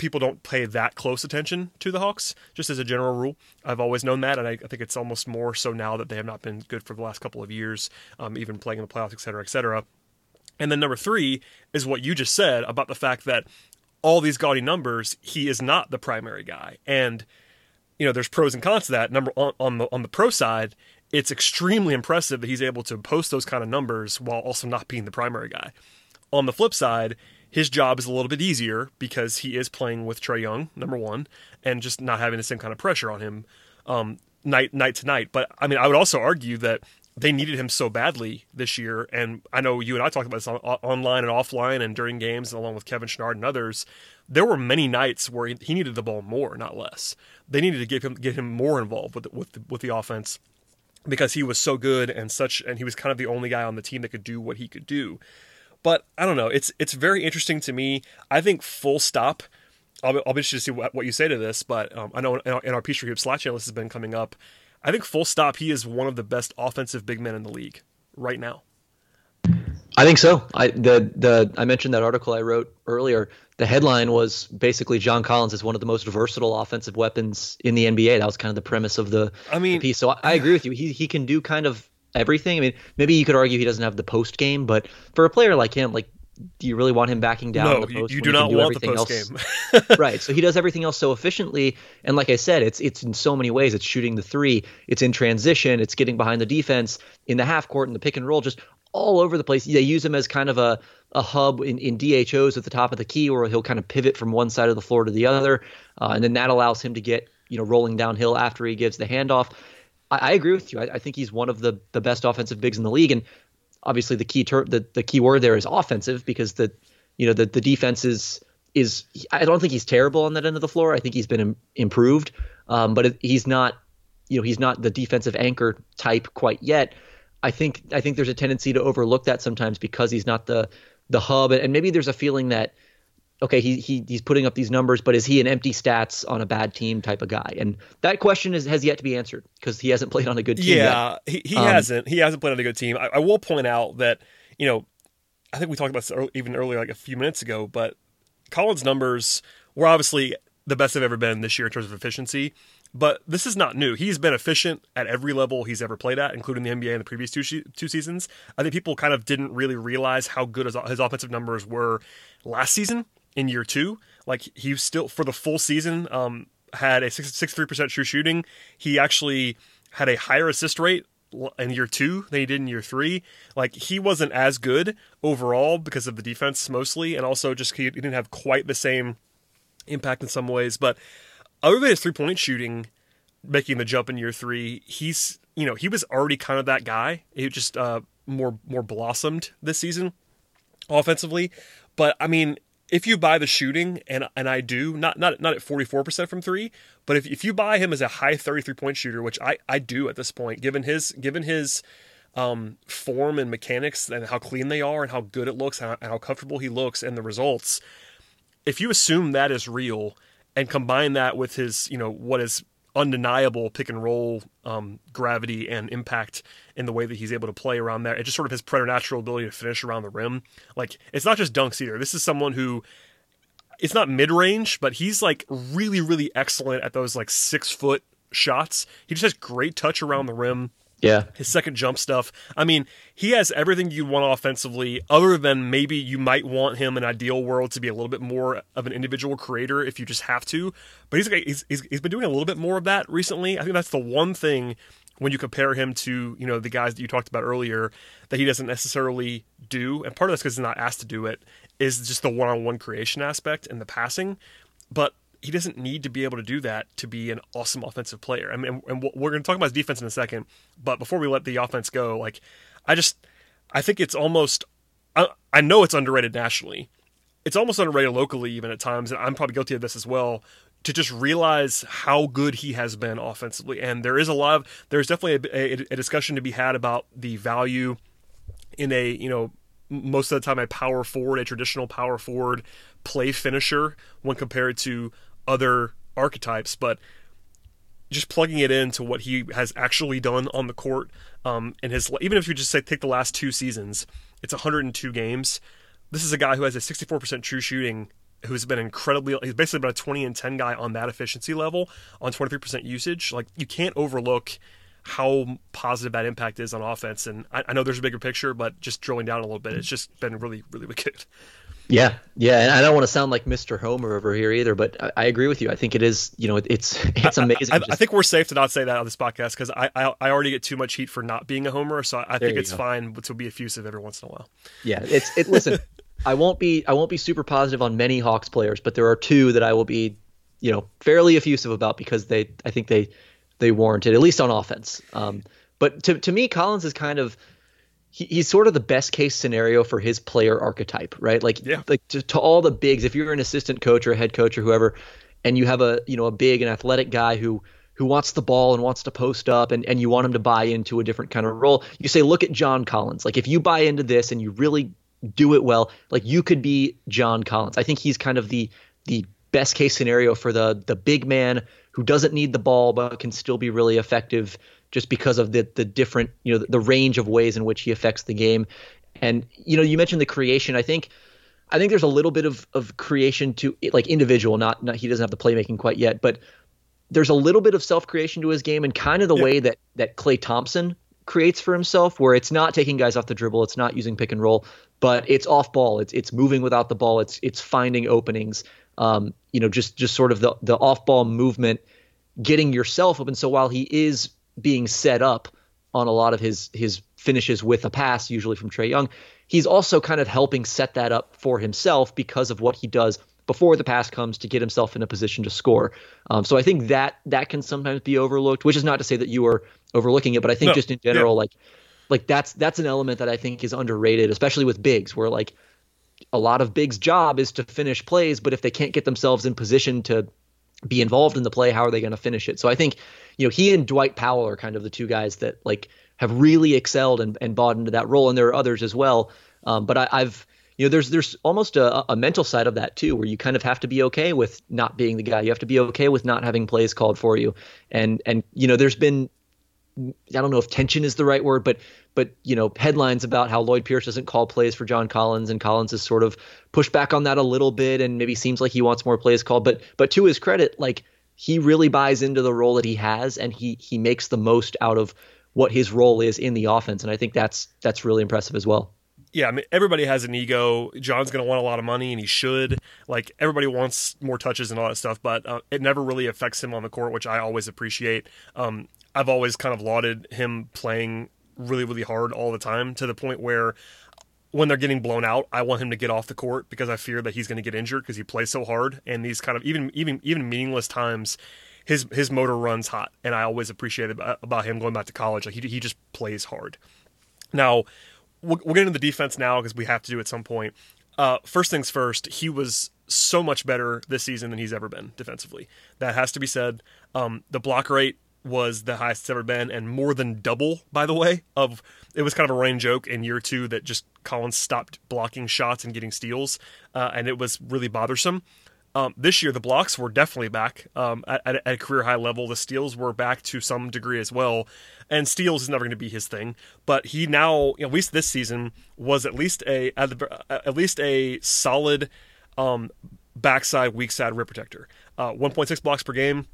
people don't pay that close attention to the Hawks, just as a general rule. I've always known that, and I, I, think it's almost more so now that they have not been good for the last couple of years, um, even playing in the playoffs, et cetera, et cetera. And then number three is what you just said about the fact that all these gaudy numbers, he is not the primary guy. And you know, there's pros and cons to that. Number on, on the on the pro side, it's extremely impressive that he's able to post those kind of numbers while also not being the primary guy. On the flip side, his job is a little bit easier because he is playing with Trae Young, number one, and just not having the same kind of pressure on him um, night night to night. But I mean, I would also argue that they needed him so badly this year. And I know you and I talked about this on, online and offline and during games, along with Kevin Chouinard and others. There were many nights where he, needed the ball more, not less. They needed to give him get him more involved with the, with the, with the offense because he was so good and such, and he was kind of the only guy on the team that could do what he could do. But I don't know. It's it's very interesting to me. I think full stop. I'll, I'll be interested to see what, what you say to this, but um, I know in our, in our Peachtree Hoop Slack channel this has been coming up. I think full stop, he is one of the best offensive big men in the league right now. I think so. I the the I mentioned that article I wrote earlier. The headline was basically John Collins is one of the most versatile offensive weapons in the NBA. That was kind of the premise of the, I mean, the piece. So I, I agree with you. He he can do kind of everything. I mean, maybe you could argue he doesn't have the post game, but for a player like him, like do you really want him backing down no, the post? You, you do not do want the post else? game. right. So he does everything else so efficiently. And like I said, it's it's in so many ways. It's shooting the three, it's in transition, it's getting behind the defense, in the half court, in the pick and roll, just all over the place. They use him as kind of a, a hub in, in DHOs at the top of the key, where he'll kind of pivot from one side of the floor to the other. Uh, and then that allows him to get, you know, rolling downhill after he gives the handoff. I, I agree with you. I, I, think he's one of the, the best offensive bigs in the league. And obviously the key ter- the, the key word there is offensive because the you know the the defense is is I don't think he's terrible on that end of the floor. I think he's been Im- improved, um, but it, he's not you know he's not the defensive anchor type quite yet. I think I think there's a tendency to overlook that sometimes because he's not the the hub, and maybe there's a feeling that okay, he, he he's putting up these numbers, but is he an empty stats on a bad team type of guy? And that question is, has yet to be answered because he hasn't played on a good team. Yeah, yet. he, he um, hasn't. He hasn't played on a good team. I, I, will point out that you know I think we talked about this even earlier, like a few minutes ago, but Collins' numbers were obviously the best they've ever been this year in terms of efficiency. But this is not new. He's been efficient at every level he's ever played at, including the NBA in the previous two two seasons. I think people kind of didn't really realize how good his, his offensive numbers were last season in year two. Like he still for the full season um, had a 63% true shooting. He actually had a higher assist rate in year two than he did in year three. Like he wasn't as good overall because of the defense mostly, and also just he didn't have quite the same impact in some ways. But other than his three point shooting, making the jump in year three, he's you know he was already kind of that guy. He just uh, more more blossomed this season offensively. But I mean, if you buy the shooting, and and I do, not not not at forty four percent from three, but if if you buy him as a high thirty three point shooter, which I I do at this point, given his given his um, form and mechanics and how clean they are and how good it looks and how, and how comfortable he looks and the results, if you assume that is real and combine that with his you know what is undeniable pick and roll um, gravity and impact in the way that he's able to play around there. It just sort of his preternatural ability to finish around the rim. Like it's not just dunks either. This is someone who it's not mid range, but he's like really, really excellent at those like six foot shots. He just has great touch around the rim. Yeah. His second jump stuff. I mean, he has everything you want offensively, other than maybe you might want him in ideal world to be a little bit more of an individual creator if you just have to. But he's, he's, he's, he's been doing a little bit more of that recently. I think that's the one thing when you compare him to, you know, the guys that you talked about earlier that he doesn't necessarily do. And part of that's because he's not asked to do it, is just the one on one creation aspect and the passing. But he doesn't need to be able to do that to be an awesome offensive player. I mean, and we're going to talk about his defense in a second, but before we let the offense go, like I just I think it's almost I, I know it's underrated nationally. It's almost underrated locally even at times, and I'm probably guilty of this as well. To just realize how good he has been offensively, and there is a lot of there's definitely a, a, a discussion to be had about the value in a you know most of the time a power forward, a traditional power forward play finisher when compared to other archetypes, but just plugging it into what he has actually done on the court, um, and his even if you just say take the last two seasons, it's 102 games. This is a guy who has a 64% true shooting, who's been incredibly. He's basically been a 20 and 10 guy on that efficiency level on 23% usage. Like you can't overlook how positive that impact is on offense. And I, I know there's a bigger picture, but just drilling down a little bit, it's just been really, really good. Yeah, yeah, and I don't want to sound like Mr. Homer over here either, but I, I agree with you. I think it is, you know, it, it's it's amazing. I, I, I, think we're safe to not say that on this podcast because I, I, I already get too much heat for not being a homer, so I, think it's go. fine to be effusive every once in a while. Yeah, it's it. Listen, I won't be I won't be super positive on many Hawks players, but there are two that I will be, you know, fairly effusive about because they I think they they warrant it at least on offense. Um, but to to me, Collins is kind of he, he's sort of the best case scenario for his player archetype, right? Like, yeah. like to, to all the bigs, if you're an assistant coach or a head coach or whoever, and you have a you know a big and athletic guy who who wants the ball and wants to post up and, and you want him to buy into a different kind of role, you say, look at John Collins. Like if you buy into this and you really do it well, like you could be John Collins. I think he's kind of the the best case scenario for the the big man who doesn't need the ball but can still be really effective just because of the the different you know the, the range of ways in which he affects the game. And you know, you mentioned the creation. I think I think there's a little bit of of creation to like individual. Not, not he doesn't have the playmaking quite yet, but there's a little bit of self creation to his game, and kind of the yeah. way that that Klay Thompson creates for himself, where it's not taking guys off the dribble, it's not using pick and roll, but it's off ball, it's it's moving without the ball, it's it's finding openings. Um, you know, just just sort of the the off ball movement, getting yourself open. So while he is being set up on a lot of his his finishes with a pass, usually from Trae Young. He's also kind of helping set that up for himself because of what he does before the pass comes to get himself in a position to score. Um, so I think that that can sometimes be overlooked, which is not to say that you are overlooking it, but I think no, just in general, yeah. like like that's that's an element that I think is underrated, especially with bigs, where like a lot of bigs' job is to finish plays, but if they can't get themselves in position to be involved in the play, how are they going to finish it? So I think, you know, he and Dwight Powell are kind of the two guys that like have really excelled and, and bought into that role, and there are others as well. Um, but I, have you know, there's there's almost a, a mental side of that too, where you kind of have to be okay with not being the guy. You have to be okay with not having plays called for you, and and you know, there's been I don't know if tension is the right word, but but you know headlines about how Lloyd Pierce doesn't call plays for John Collins, and Collins has sort of pushed back on that a little bit, and maybe seems like he wants more plays called. But but to his credit, like he really buys into the role that he has, and he he makes the most out of what his role is in the offense, and I think that's that's really impressive as well. Yeah, I mean everybody has an ego. John's going to want a lot of money, and he should. Like everybody wants more touches and all that stuff, but uh, it never really affects him on the court, which I always appreciate. Um, I've always kind of lauded him playing really, really hard all the time to the point where when they're getting blown out, I want him to get off the court because I fear that he's going to get injured because he plays so hard. And these kind of even even even meaningless times, his his motor runs hot, and I always appreciate about, about him going back to college. Like he he just plays hard. Now we'll, we'll get into the defense now because we have to do at some point. Uh, first things first, he was so much better this season than he's ever been defensively. That has to be said. Um, the block rate was the highest it's ever been, and more than double, by the way, of it was kind of a running joke in year two that just Collins stopped blocking shots and getting steals, uh, and it was really bothersome. Um, this year, the blocks were definitely back um, at, at, a career high level. The steals were back to some degree as well, and steals is never going to be his thing. But he now, at least this season, was at least a at, the, at least a solid um, backside, weak side rim protector. Uh, 1.6 blocks per game,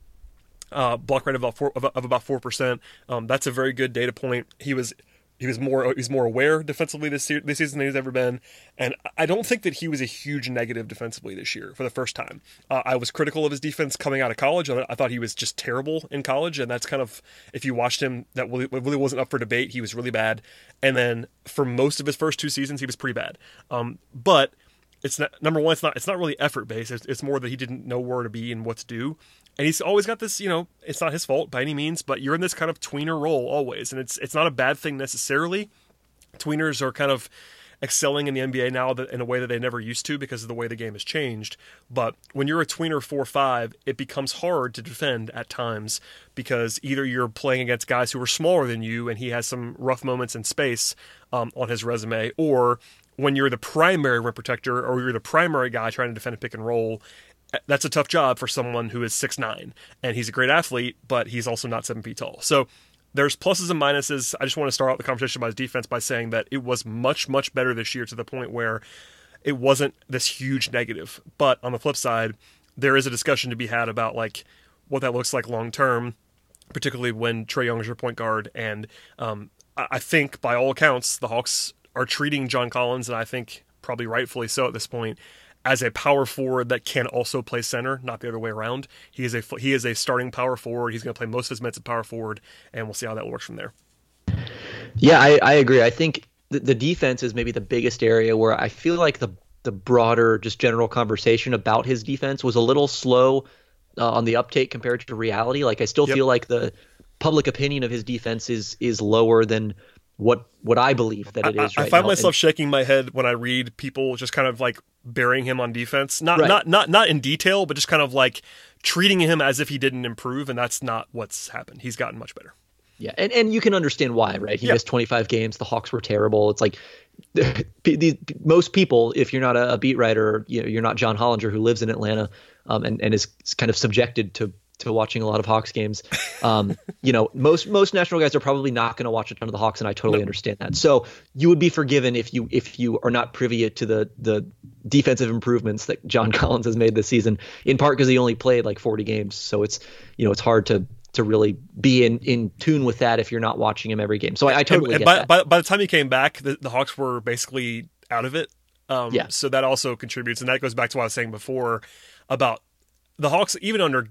uh, block rate of about four, of, of about four percent. Um, that's a very good data point. He was he was more he's more aware defensively this year, this season than he's ever been, and I don't think that he was a huge negative defensively this year for the first time. Uh, I was critical of his defense coming out of college. I, I, thought he was just terrible in college, and that's kind of if you watched him, that really, really wasn't up for debate. He was really bad, and then for most of his first two seasons, he was pretty bad. Um, but it's not number one. It's not. It's not really effort based. It's, it's more that he didn't know where to be and what to do and he's always got this you know it's not his fault by any means but you're in this kind of tweener role always and it's it's not a bad thing necessarily tweeners are kind of excelling in the NBA now in a way that they never used to because of the way the game has changed. But when you're a tweener 4 5, it becomes hard to defend at times because either you're playing against guys who are smaller than you and he has some rough moments in space um, on his resume, or when you're the primary rim protector or you're the primary guy trying to defend a pick and roll that's a tough job for someone who is six nine, and he's a great athlete, but he's also not seven feet tall. So there's pluses and minuses. I just want to start out the conversation about his defense by saying that it was much much better this year to the point where it wasn't this huge negative. But on the flip side, there is a discussion to be had about like what that looks like long term, particularly when Trae Young is your point guard. And um, I think by all accounts, the Hawks are treating John Collins, and I think probably rightfully so at this point, as a power forward that can also play center, not the other way around. He is a he is a starting power forward. He's going to play most of his minutes at power forward, and we'll see how that works from there. Yeah, I, I agree. I think the, the defense is maybe the biggest area where I feel like the the broader, just general conversation about his defense was a little slow uh, on the uptake compared to reality. Like I still yep. feel like the public opinion of his defense is is lower than what what I believe that it is. I, right I find now. myself and, shaking my head when I read people just kind of like burying him on defense, not right. not not not in detail, but just kind of like treating him as if he didn't improve, and that's not what's happened. He's gotten much better. Yeah, and and you can understand why, right? He yeah. missed 25 games. The Hawks were terrible. It's like these most people, if you're not a, a beat writer, you know, you're not John Hollinger who lives in Atlanta um, and and is kind of subjected to to watching a lot of Hawks games. Um, you know, most most national guys are probably not going to watch a ton of the Hawks, and I totally understand that. So you would be forgiven if you if you are not privy to the the defensive improvements that John Collins has made this season. In part because he only played like 40 games, so it's you know it's hard to to really be in in tune with that if you're not watching him every game. So I, I totally and, and by, by, by the time he came back, the, the Hawks were basically out of it. Um, yeah. So that also contributes, and that goes back to what I was saying before about the Hawks, even under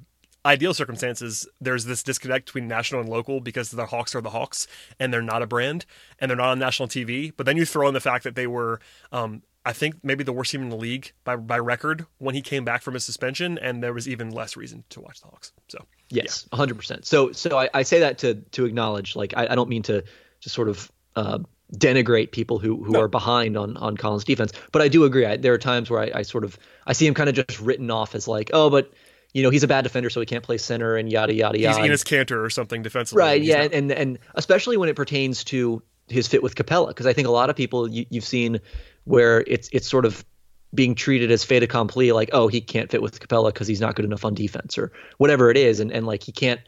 ideal circumstances, there's this disconnect between national and local because the Hawks are the Hawks and they're not a brand and they're not on national TV. But then you throw in the fact that they were, um, I think, maybe the worst team in the league by by record when he came back from his suspension, and there was even less reason to watch the Hawks. So yes, hundred yeah. percent. So so I, I, say that to to acknowledge, like I, I don't mean to just sort of. Uh, denigrate people who who no. are behind on on Collins defense. But I do agree. I, there are times where I, I, sort of I see him kind of just written off as like, oh, but you know he's a bad defender, so he can't play center and yada yada yada. He's Enes Kanter or something defensively. Right. Yeah, not. and and especially when it pertains to his fit with Capela, because I think a lot of people you, you've seen where it's it's sort of being treated as fait accompli, like oh he can't fit with Capela because he's not good enough on defense or whatever it is, and and like he can't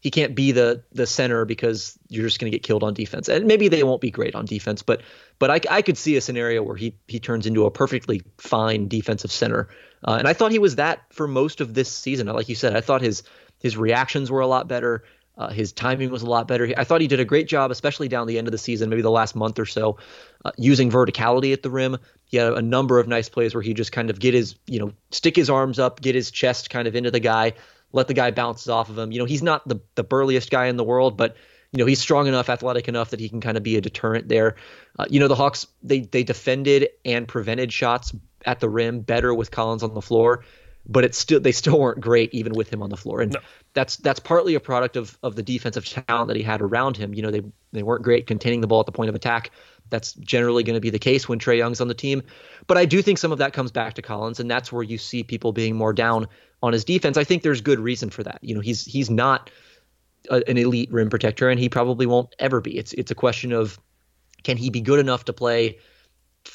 he can't be the the center because you're just going to get killed on defense. And maybe they won't be great on defense, but but I, I could see a scenario where he he turns into a perfectly fine defensive center uh, and I thought he was that for most of this season. Like you said, I thought his his reactions were a lot better. Uh, his timing was a lot better. I thought he did a great job, especially down the end of the season, maybe the last month or so, uh, using verticality at the rim. He had a number of nice plays where he just kind of get his, you know, stick his arms up, get his chest kind of into the guy, let the guy bounce off of him. You know, he's not the the burliest guy in the world, but you know he's strong enough, athletic enough that he can kind of be a deterrent there. Uh, you know, the Hawks they they defended and prevented shots at the rim better with Collins on the floor, but it's still they still weren't great even with him on the floor. And no. that's that's partly a product of of the defensive talent that he had around him. You know, they they weren't great containing the ball at the point of attack. That's generally going to be the case when Trae Young's on the team. But I do think some of that comes back to Collins, and that's where you see people being more down on his defense. I think there's good reason for that. You know, he's he's not a, an elite rim protector, and he probably won't ever be. It's it's a question of can he be good enough to play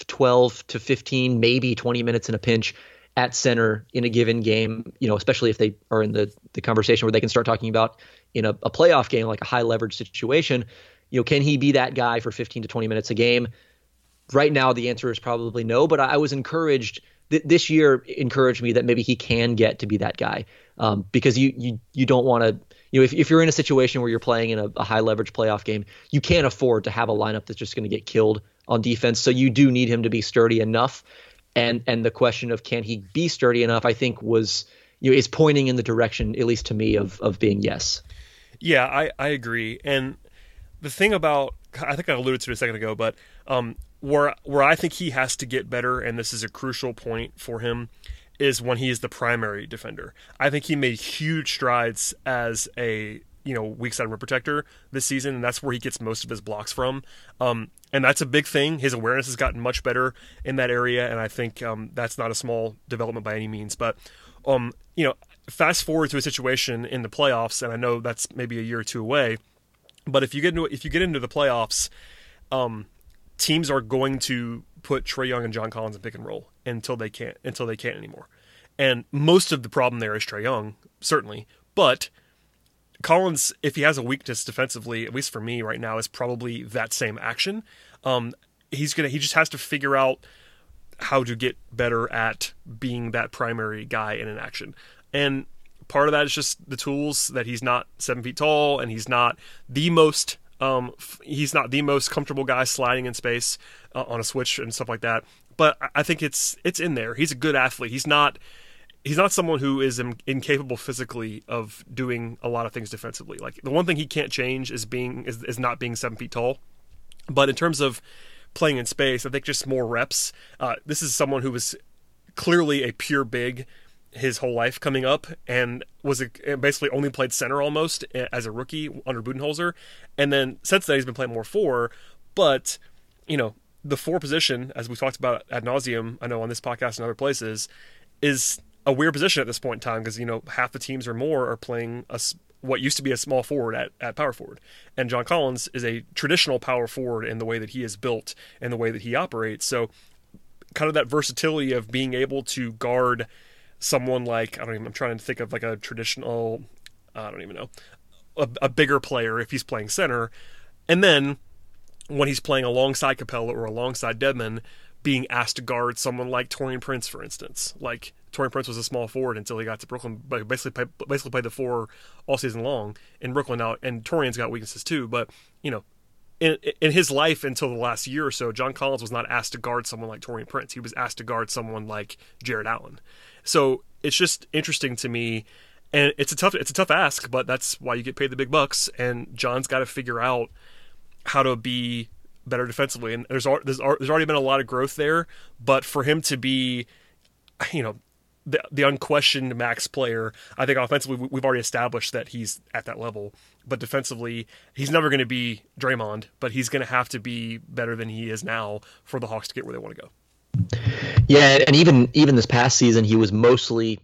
12 to 15, maybe 20 minutes in a pinch at center in a given game, you know, especially if they are in the, the conversation where they can start talking about in a, a playoff game, like a high leverage situation, you know, can he be that guy for 15 to 20 minutes a game? Right now, the answer is probably no, but I, I was encouraged th- this year encouraged me that maybe he can get to be that guy um, because you, you, you don't want to, you know, if, if you're in a situation where you're playing in a, a high leverage playoff game, you can't afford to have a lineup that's just going to get killed on defense. So you do need him to be sturdy enough. And and the question of can he be sturdy enough, I think was you know, is pointing in the direction, at least to me, of of being yes. Yeah, I, I agree. And the thing about I think I alluded to it a second ago, but um, where where I think he has to get better, and this is a crucial point for him, is when he is the primary defender. I think he made huge strides as a you know weak side rim protector this season, and that's where he gets most of his blocks from. Um, and that's a big thing. His awareness has gotten much better in that area, and I think um, that's not a small development by any means. But um, you know, fast forward to a situation in the playoffs, and I know that's maybe a year or two away, but if you get into if you get into the playoffs, um, teams are going to put Trae Young and John Collins in pick and roll until they can't until they can't anymore. And most of the problem there is Trae Young, certainly, but Collins, if he has a weakness defensively, at least for me right now, is probably that same action. Um, he's gonna he just has to figure out how to get better at being that primary guy in an action. And part of that is just the tools that he's not seven feet tall and he's not the most um, he's not the most comfortable guy sliding in space uh, on a switch and stuff like that. But I think it's it's in there. He's a good athlete. He's not he's not someone who is incapable physically of doing a lot of things defensively. Like the one thing he can't change is being is, is not being seven feet tall. But in terms of playing in space, I think just more reps. Uh, this is someone who was clearly a pure big his whole life coming up and was a, basically only played center almost as a rookie under Budenholzer. And then since then, he's been playing more four. But, you know, the four position, as we talked about ad nauseum, I know on this podcast and other places, is a weird position at this point in time because, you know, half the teams or more are playing a, what used to be a small forward at, at power forward. And John Collins is a traditional power forward in the way that he is built and the way that he operates. So, kind of that versatility of being able to guard – someone like I don't even I'm trying to think of like a traditional I don't even know a, a bigger player if he's playing center, and then when he's playing alongside Capela or alongside Dedmon, being asked to guard someone like Taurean Prince, for instance. Like Taurean Prince was a small forward until he got to Brooklyn, but basically play, basically played the four all season long in Brooklyn now. And Taurean's got weaknesses too, but you know. In, in his life until the last year or so, John Collins was not asked to guard someone like Taurean Prince. He was asked to guard someone like Jarrett Allen. So it's just interesting to me, and it's a tough it's a tough ask, but that's why you get paid the big bucks. And John's got to figure out how to be better defensively. And there's there's there's already been a lot of growth there, but for him to be, you know. The, the unquestioned max player. I think offensively we've already established that he's at that level, but defensively he's never going to be Draymond, but he's going to have to be better than he is now for the Hawks to get where they want to go. Yeah, and even even this past season, he was mostly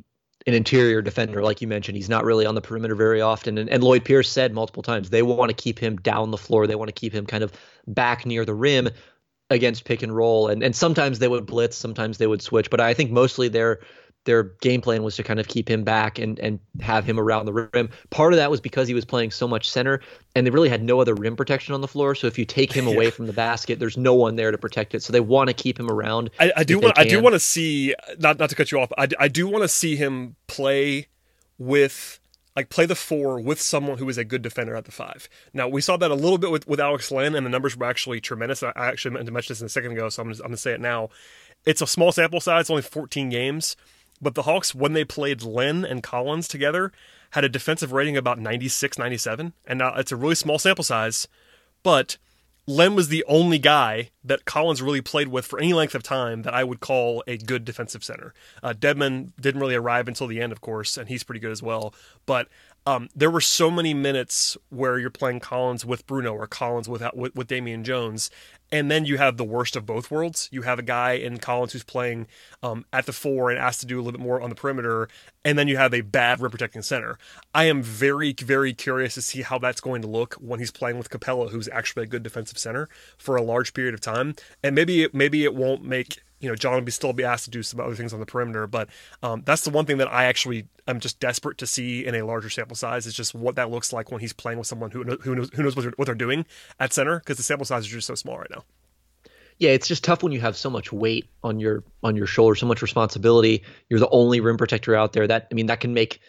an interior defender, like you mentioned. He's not really on the perimeter very often. And, and Lloyd Pierce said multiple times they want to keep him down the floor. They want to keep him kind of back near the rim against pick and roll. And and sometimes they would blitz, sometimes they would switch. But I think mostly they're their game plan was to kind of keep him back and and have him around the rim. Part of that was because he was playing so much center, and they really had no other rim protection on the floor. So if you take him away from the basket, there's no one there to protect it. So they want to keep him around. I, I do want I do want to see not not to cut you off. I, I do want to see him play with like play the four with someone who is a good defender at the five. Now we saw that a little bit with, with Alex Len, and the numbers were actually tremendous. I actually meant to mention this in a second ago, so I'm I'm gonna say it now. It's a small sample size, it's only 14 games, but the Hawks, when they played Len and Collins together, had a defensive rating about 96, 97. And now it's a really small sample size, but Len was the only guy that Collins really played with for any length of time that I would call a good defensive center. Uh, Dedmon didn't really arrive until the end, of course, and he's pretty good as well. But um, there were so many minutes where you're playing Collins with Bruno or Collins with, with, Damian Jones, and then you have the worst of both worlds. You have a guy in Collins who's playing um, at the four and asked to do a little bit more on the perimeter, and then you have a bad rim protecting center. I am very, very curious to see how that's going to look when he's playing with Capela, who's actually a good defensive center for a large period of time. And maybe maybe it won't make you know John will be still be asked to do some other things on the perimeter, but um, that's the one thing that I actually am just desperate to see in a larger sample size is just what that looks like when he's playing with someone who knows, who knows who knows what they're, what they're doing at center because the sample size is just so small right now. Yeah, it's just tough when you have so much weight on your on your shoulder, so much responsibility. You're the only rim protector out there. That I mean, that can make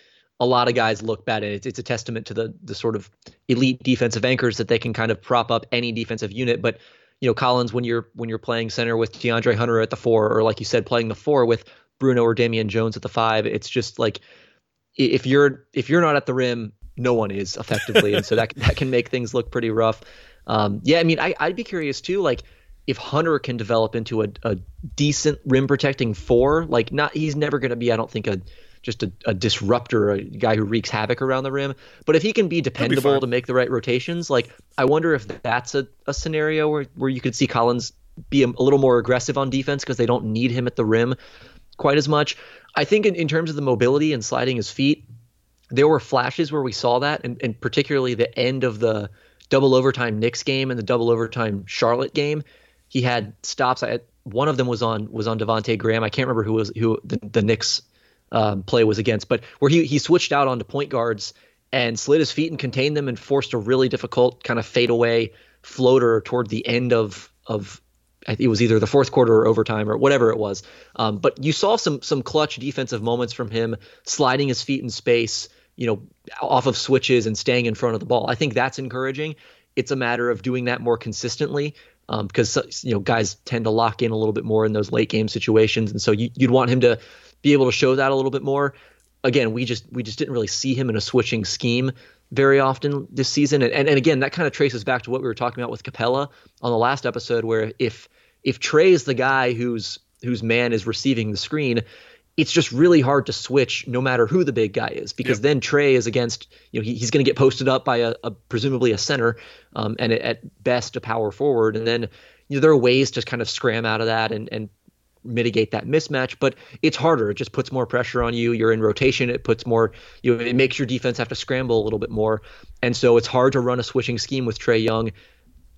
a lot of guys look bad. And it's, it's a testament to the the sort of elite defensive anchors that they can kind of prop up any defensive unit. But you know, Collins, when you're when you're playing center with DeAndre Hunter at the four, or like you said, playing the four with Bruno or Damian Jones at the five, it's just like if you're if you're not at the rim, no one is effectively, and so that that can make things look pretty rough. Um, yeah, I mean, I, I'd be curious too, like if Hunter can develop into a, a decent rim protecting four, like not he's never going to be, I don't think a just a, a, disruptor, a guy who wreaks havoc around the rim. But if he can be dependable be to make the right rotations, like I wonder if that's a, a scenario where, where you could see Collins be a, a little more aggressive on defense because they don't need him at the rim quite as much. I think in, in terms of the mobility and sliding his feet, there were flashes where we saw that, and, and particularly the end of the double overtime Knicks game and the double overtime Charlotte game. He had stops. I, one of them was on was on Devonte Graham. I can't remember who was who the, the Knicks um, play was against, but where he he switched out onto point guards and slid his feet and contained them and forced a really difficult kind of fadeaway floater toward the end of of it was either the fourth quarter or overtime or whatever it was. Um, but you saw some some clutch defensive moments from him sliding his feet in space, you know, off of switches and staying in front of the ball. I think that's encouraging. It's a matter of doing that more consistently because um, you know guys tend to lock in a little bit more in those late game situations, and so you, would want him to be able to show that a little bit more. Again, we just we just didn't really see him in a switching scheme very often this season, and and, and again that kind of traces back to what we were talking about with Capela on the last episode, where if if Trae is the guy whose whose man is receiving the screen, it's just really hard to switch no matter who the big guy is because yep. then Trae is against you know he, he's going to get posted up by a, a presumably a center um, and at best a power forward and then you know there are ways to kind of scram out of that and and mitigate that mismatch but it's harder it just puts more pressure on you you're in rotation it puts more you know it makes your defense have to scramble a little bit more and so it's hard to run a switching scheme with Trae Young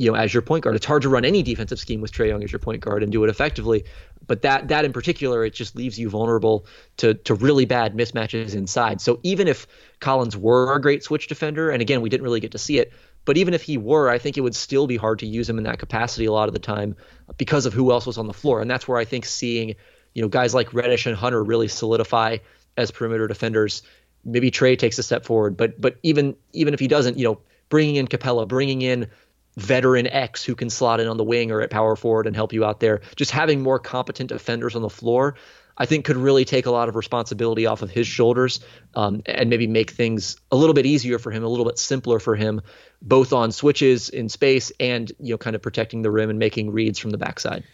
you know, as your point guard. It's hard to run any defensive scheme with Trae Young as your point guard and do it effectively. But that that in particular, it just leaves you vulnerable to to really bad mismatches inside. So even if Collins were a great switch defender, and again, we didn't really get to see it, but even if he were, I think it would still be hard to use him in that capacity a lot of the time because of who else was on the floor. And that's where I think seeing, you know, guys like Reddish and Hunter really solidify as perimeter defenders. Maybe Trae takes a step forward, but but even even if he doesn't, you know, bringing in Capela, bringing in veteran X who can slot in on the wing or at power forward and help you out there. Just having more competent defenders on the floor, I think, could really take a lot of responsibility off of his shoulders um, and maybe make things a little bit easier for him, a little bit simpler for him, both on switches in space and you know, kind of protecting the rim and making reads from the backside.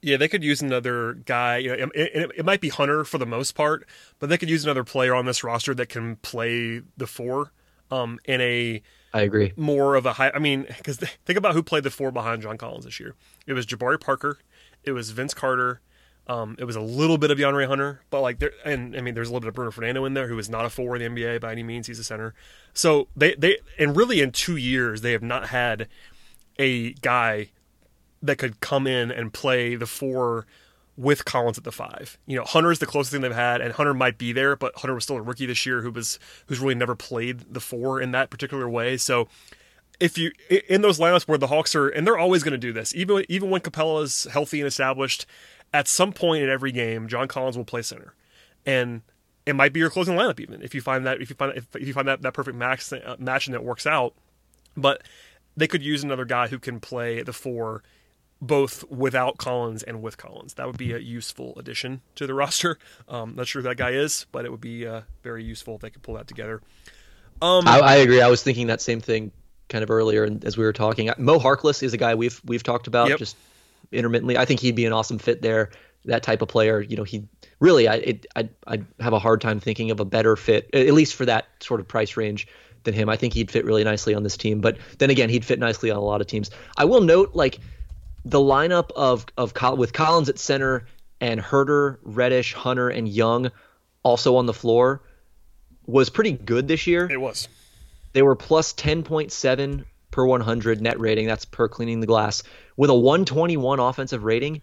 Yeah, they could use another guy. You know, it, it, it, might be Hunter for the most part, but they could use another player on this roster that can play the four um, in a I agree. More of a high. I mean, because think about who played the four behind John Collins this year. It was Jabari Parker. It was Vince Carter. Um, it was a little bit of DeAndre Hunter, but like there, and I mean, there's a little bit of Bruno Fernando in there, who is not a four in the NBA by any means. He's a center. So they they and really in two years they have not had a guy that could come in and play the four with Collins at the five. You know, Hunter is the closest thing they've had, and Hunter might be there, but Hunter was still a rookie this year who was who's really never played the four in that particular way. So if you in those lineups where the Hawks are, and they're always going to do this, even even when Capela is healthy and established, at some point in every game, John Collins will play center, and it might be your closing lineup even if you find that if you find if, you find that that perfect max uh, match and it works out, but they could use another guy who can play the four both without Collins and with Collins. That would be a useful addition to the roster. Um, not sure who that guy is, but it would be uh, very useful if they could pull that together. Um, I, I, agree. I was thinking that same thing kind of earlier and as we were talking. Mo Harkless is a guy we've we've talked about yep. just intermittently. I think he'd be an awesome fit there. That type of player, you know, he really I I I have a hard time thinking of a better fit, at least for that sort of price range than him. I think he'd fit really nicely on this team. But then again, he'd fit nicely on a lot of teams. I will note like the lineup of of with Collins at center and Huerter, Reddish, Hunter, and Young also on the floor was pretty good this year. It was. They were plus 10.7 per 100 net rating. That's per cleaning the glass with a 121 offensive rating.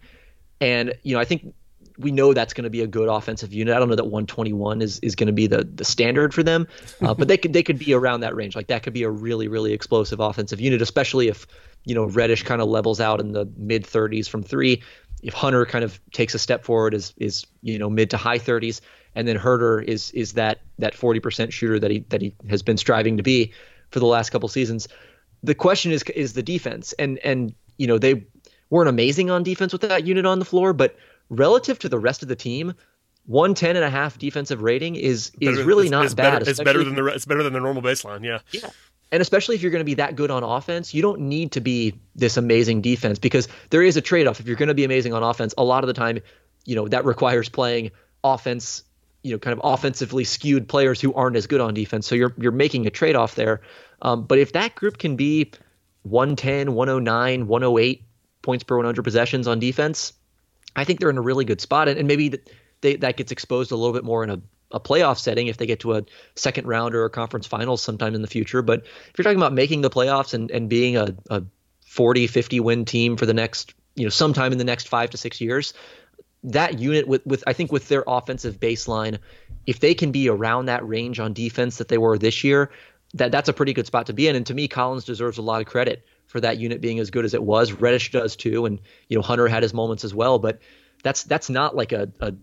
And you know, I think we know that's going to be a good offensive unit. I don't know that 121 is, is going to be the, the standard for them, uh, but they could they could be around that range. Like that could be a really really explosive offensive unit, especially if you know Reddish kind of levels out in the mid 30s from three, if Hunter kind of takes a step forward, is is you know mid to high 30s, and then Huerter is is that that 40% shooter that he that he has been striving to be for the last couple seasons. The question is is the defense, and and you know they weren't amazing on defense with that unit on the floor, but relative to the rest of the team, 110 and a half defensive rating is is Better- really it's- not it's bad. Better, it's better than the it's better than the normal baseline. Yeah. yeah. And especially if you're going to be that good on offense, you don't need to be this amazing defense because there is a trade-off. If you're going to be amazing on offense, a lot of the time, you know, that requires playing offense, you know, kind of offensively skewed players who aren't as good on defense. So you're you're making a trade-off there. Um, but if that group can be 110, 109, 108 points per 100 possessions on defense, I think they're in a really good spot. And, and maybe th- they, that gets exposed a little bit more in a, a playoff setting if they get to a second round or a conference finals sometime in the future. But if you're talking about making the playoffs and, and being a, a 40, 50 win team for the next, you know, sometime in the next five to six years, that unit with, with I think with their offensive baseline, if they can be around that range on defense that they were this year, that that's a pretty good spot to be in. And to me, Collins deserves a lot of credit for that unit being as good as it was. Reddish does too, and you know Hunter had his moments as well. But that's that's not like a, a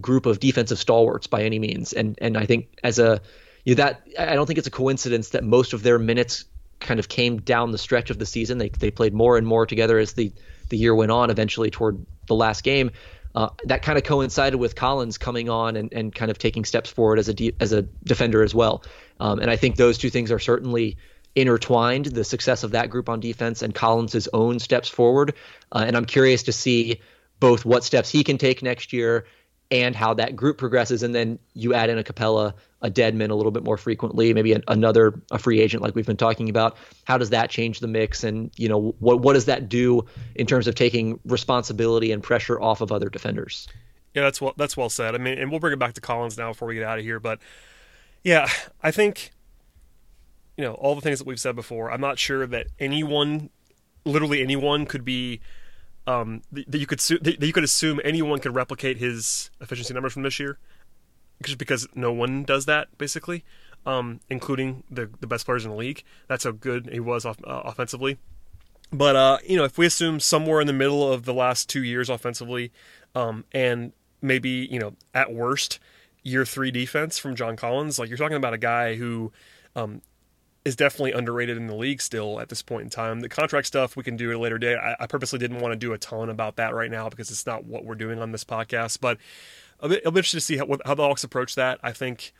group of defensive stalwarts by any means. And and I think as a you know, that I don't think it's a coincidence that most of their minutes kind of came down the stretch of the season. They they played more and more together as the the year went on. Eventually toward the last game. Uh, that kind of coincided with Collins coming on and, and kind of taking steps forward as a de- as a defender as well. Um, and I think those two things are certainly intertwined. The success of that group on defense and Collins's own steps forward. Uh, and I'm curious to see both what steps he can take next year and how that group progresses. And then you add in a Capela, a Dedmon a little bit more frequently, maybe an, another a free agent like we've been talking about. How does that change the mix? And you know what what does that do in terms of taking responsibility and pressure off of other defenders? Yeah, that's well that's well said. I mean, and we'll bring it back to Collins now before we get out of here. But yeah, I think you know all the things that we've said before. I'm not sure that anyone, literally anyone, could be um, that that you could su- that you could assume anyone could replicate his efficiency numbers from this year, just because no one does that basically, um, including the the best players in the league. That's how good he was off, uh, offensively. But uh, you know, if we assume somewhere in the middle of the last two years offensively, um, and maybe you know at worst year three defense from John Collins, like you're talking about a guy who um, is definitely underrated in the league still at this point in time. The contract stuff we can do at a later date. I, I purposely didn't want to do a ton about that right now because it's not what we're doing on this podcast. But I'll be, I'll be interested to see how, how the Hawks approach that. I think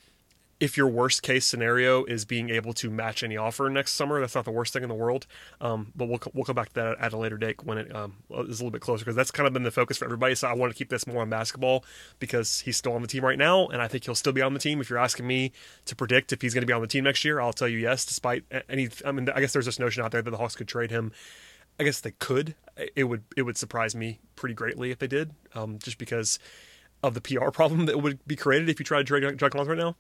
if your worst case scenario is being able to match any offer next summer, that's not the worst thing in the world. Um, but we'll we'll come back to that at a later date when it um, is a little bit closer because that's kind of been the focus for everybody. So I want to keep this more on basketball because he's still on the team right now, and I think he'll still be on the team. If you're asking me to predict if he's going to be on the team next year, I'll tell you yes. Despite any, I mean, I guess there's this notion out there that the Hawks could trade him. I guess they could. It would it would surprise me pretty greatly if they did, um, just because of the PR problem that would be created if you try to trade John Collins right now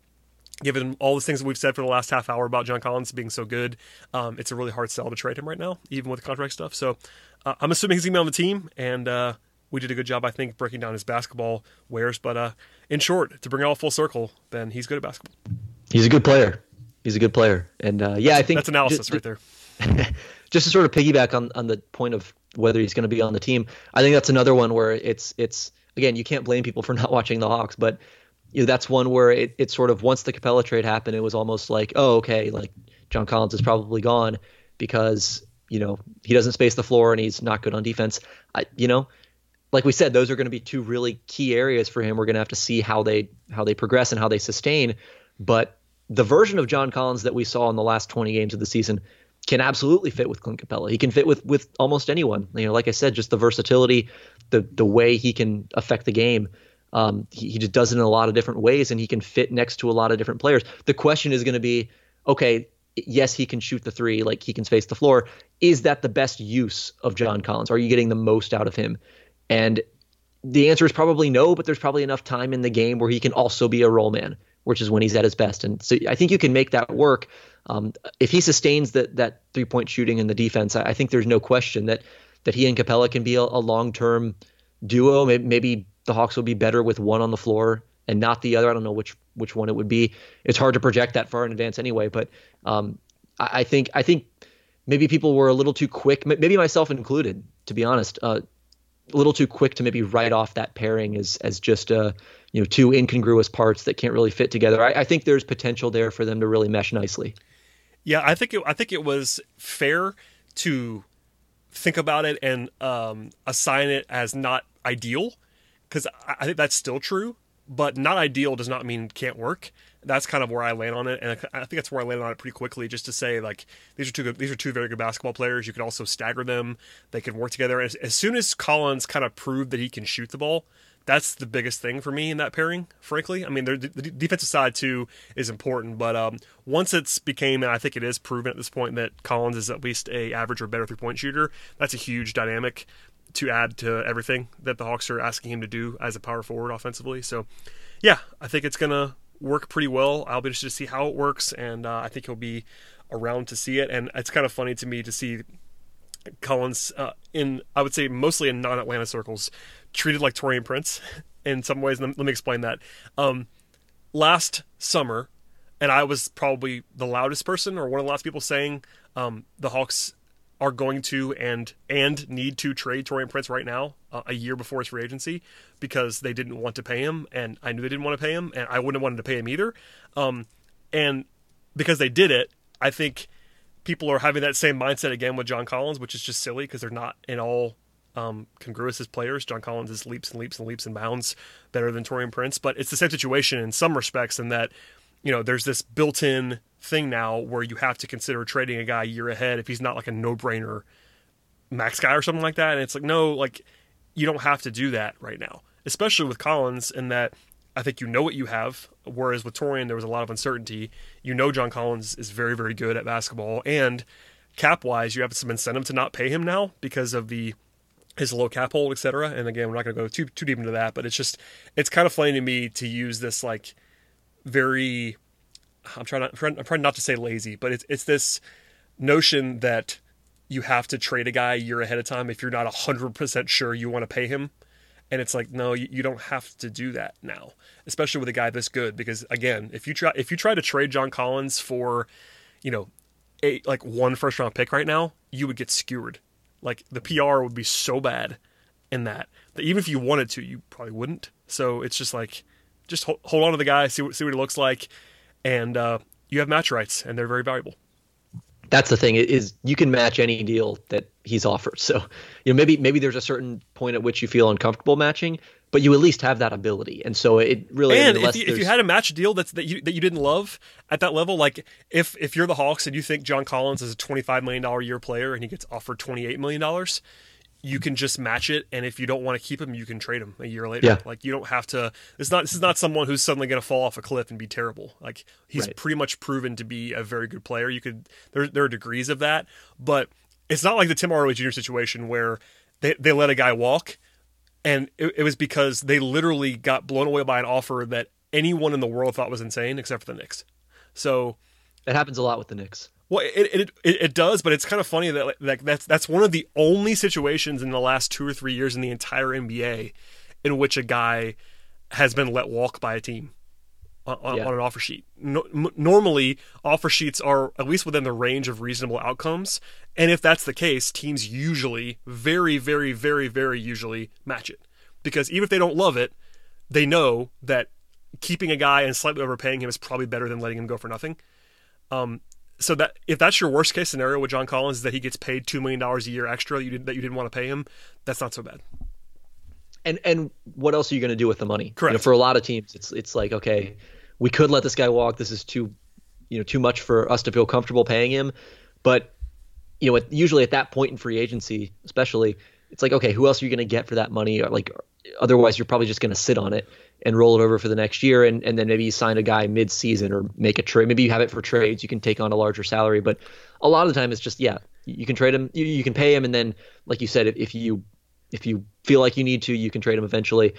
given all the things that we've said for the last half hour about John Collins being so good, um, it's a really hard sell to trade him right now, even with the contract stuff. So uh, I'm assuming he's going to be on the team, and uh, we did a good job, I think, breaking down his basketball wares. But uh, in short, to bring it all full circle, Ben, he's good at basketball. He's a good player. He's a good player, and uh, yeah, I think That's analysis just, right there. just to sort of piggyback on on the point of whether he's going to be on the team, I think that's another one where it's it's again you can't blame people for not watching the Hawks, but you know, that's one where it, it sort of once the Capela trade happened, it was almost like, oh, okay, like John Collins is probably gone because you know he doesn't space the floor and he's not good on defense. I, you know, like we said, those are going to be two really key areas for him. We're going to have to see how they how they progress and how they sustain. But the version of John Collins that we saw in the last 20 games of the season can absolutely fit with Clint Capela. He can fit with with almost anyone. You know, like I said, just the versatility, the the way he can affect the game. Um, he, he just does it in a lot of different ways, and he can fit next to a lot of different players. The question is going to be, okay, yes, he can shoot the three, like he can space the floor. Is that the best use of John Collins? Are you getting the most out of him? And the answer is probably no, but there's probably enough time in the game where he can also be a role man, which is when he's at his best. And so I think you can make that work. Um, if he sustains that that three point shooting and the defense, I, I, think there's no question that that he and Capela can be a, a long term duo. Maybe, maybe the Hawks will be better with one on the floor and not the other. I don't know which which one it would be. It's hard to project that far in advance anyway. But um, I, I, think I think maybe people were a little too quick, maybe myself included, to be honest. Uh, a little too quick to maybe write off that pairing as as just a you know two incongruous parts that can't really fit together. I, I think there's potential there for them to really mesh nicely. Yeah, I think it, I think it was fair to think about it and um, assign it as not ideal because I think that's still true, but not ideal does not mean can't work. That's kind of where I land on it, and I think that's where I landed on it pretty quickly. Just to say, like these are two good, these are two very good basketball players. You can also stagger them; they can work together. As, as soon as Collins kind of proved that he can shoot the ball, that's the biggest thing for me in that pairing. Frankly, I mean, the, the defensive side too is important, but um, once it's became, and I think it is proven at this point that Collins is at least a average or better three point shooter. That's a huge dynamic to add to everything that the Hawks are asking him to do as a power forward offensively. So, yeah, I think it's gonna work pretty well. I'll be interested to see how it works, and uh, I think he'll be around to see it. And it's kind of funny to me to see Collins uh, in, I would say, mostly in non-Atlanta circles, treated like Taurean Prince in some ways. Let me explain that. Um, last summer, and I was probably the loudest person or one of the last people saying um, the Hawks are going to and and need to trade Taurean Prince right now, uh, a year before his free agency, because they didn't want to pay him, and I knew they didn't want to pay him, and I wouldn't have wanted to pay him either. Um, and because they did it, I think people are having that same mindset again with John Collins, which is just silly because they're not in all um, congruous as players. John Collins is leaps and leaps and leaps and bounds better than Taurean Prince, but it's the same situation in some respects in that you know there's this built-in thing now where you have to consider trading a guy a year ahead if he's not like a no-brainer max guy or something like that. And it's like, no, like you don't have to do that right now, especially with Collins in that I think you know what you have. Whereas with Taurean, there was a lot of uncertainty. You know, John Collins is very, very good at basketball, and cap wise, you have some incentive to not pay him now because of the his low cap hold, etc. And again, we're not going to go too too deep into that, but it's just it's kind of funny to me to use this like very I'm trying not, I'm trying not to say lazy, but it's it's this notion that you have to trade a guy a year ahead of time if you're not 100% sure you want to pay him. And it's like, no, you, you don't have to do that now, especially with a guy this good. Because again, if you try if you try to trade John Collins for, you know, a like one first round pick right now, you would get skewered. Like the PR would be so bad in that that even if you wanted to, you probably wouldn't. So it's just like, just hold, hold on to the guy, see what see what he looks like and uh, you have match rights, and they're very valuable. That's the thing is you can match any deal that he's offered. So you know maybe maybe there's a certain point at which you feel uncomfortable matching, but you at least have that ability. And so it really and if, you, if you had a match deal that's that you that you didn't love at that level, like if if you're the Hawks and you think John Collins is a 25 million dollar year player and he gets offered 28 million dollars, you can just match it and if you don't want to keep him you can trade him a year later yeah. like you don't have to it's not this is not someone who's suddenly going to fall off a cliff and be terrible like he's right. pretty much proven to be a very good player you could there, there are degrees of that but it's not like the tim hardaway jr situation where they, they let a guy walk and it, it was because they literally got blown away by an offer that anyone in the world thought was insane except for the Knicks. So it happens a lot with the Knicks. Well, it, it it, it does, but it's kind of funny that like that's that's one of the only situations in the last two or three years in the entire NBA in which a guy has been let walk by a team on, yeah. on an offer sheet. No, m- normally, offer sheets are at least within the range of reasonable outcomes, and if that's the case, teams usually, very, very, very, very usually match it because even if they don't love it, they know that keeping a guy and slightly overpaying him is probably better than letting him go for nothing. Um, so that if that's your worst case scenario with John Collins is that he gets paid two million dollars a year extra that you, did, that you didn't want to pay him, that's not so bad. And and what else are you going to do with the money? Correct. You know, for a lot of teams, it's it's like okay, we could let this guy walk. This is too, you know, too much for us to feel comfortable paying him. But you know, usually at that point in free agency, especially, it's like okay, who else are you going to get for that money? Like otherwise, you're probably just going to sit on it and roll it over for the next year and, and then maybe you sign a guy mid season or make a trade. Maybe you have it for trades. You can take on a larger salary, but a lot of the time it's just, yeah, you can trade him, you, you can pay him. And then, like you said, if, if you, if you feel like you need to, you can trade him eventually.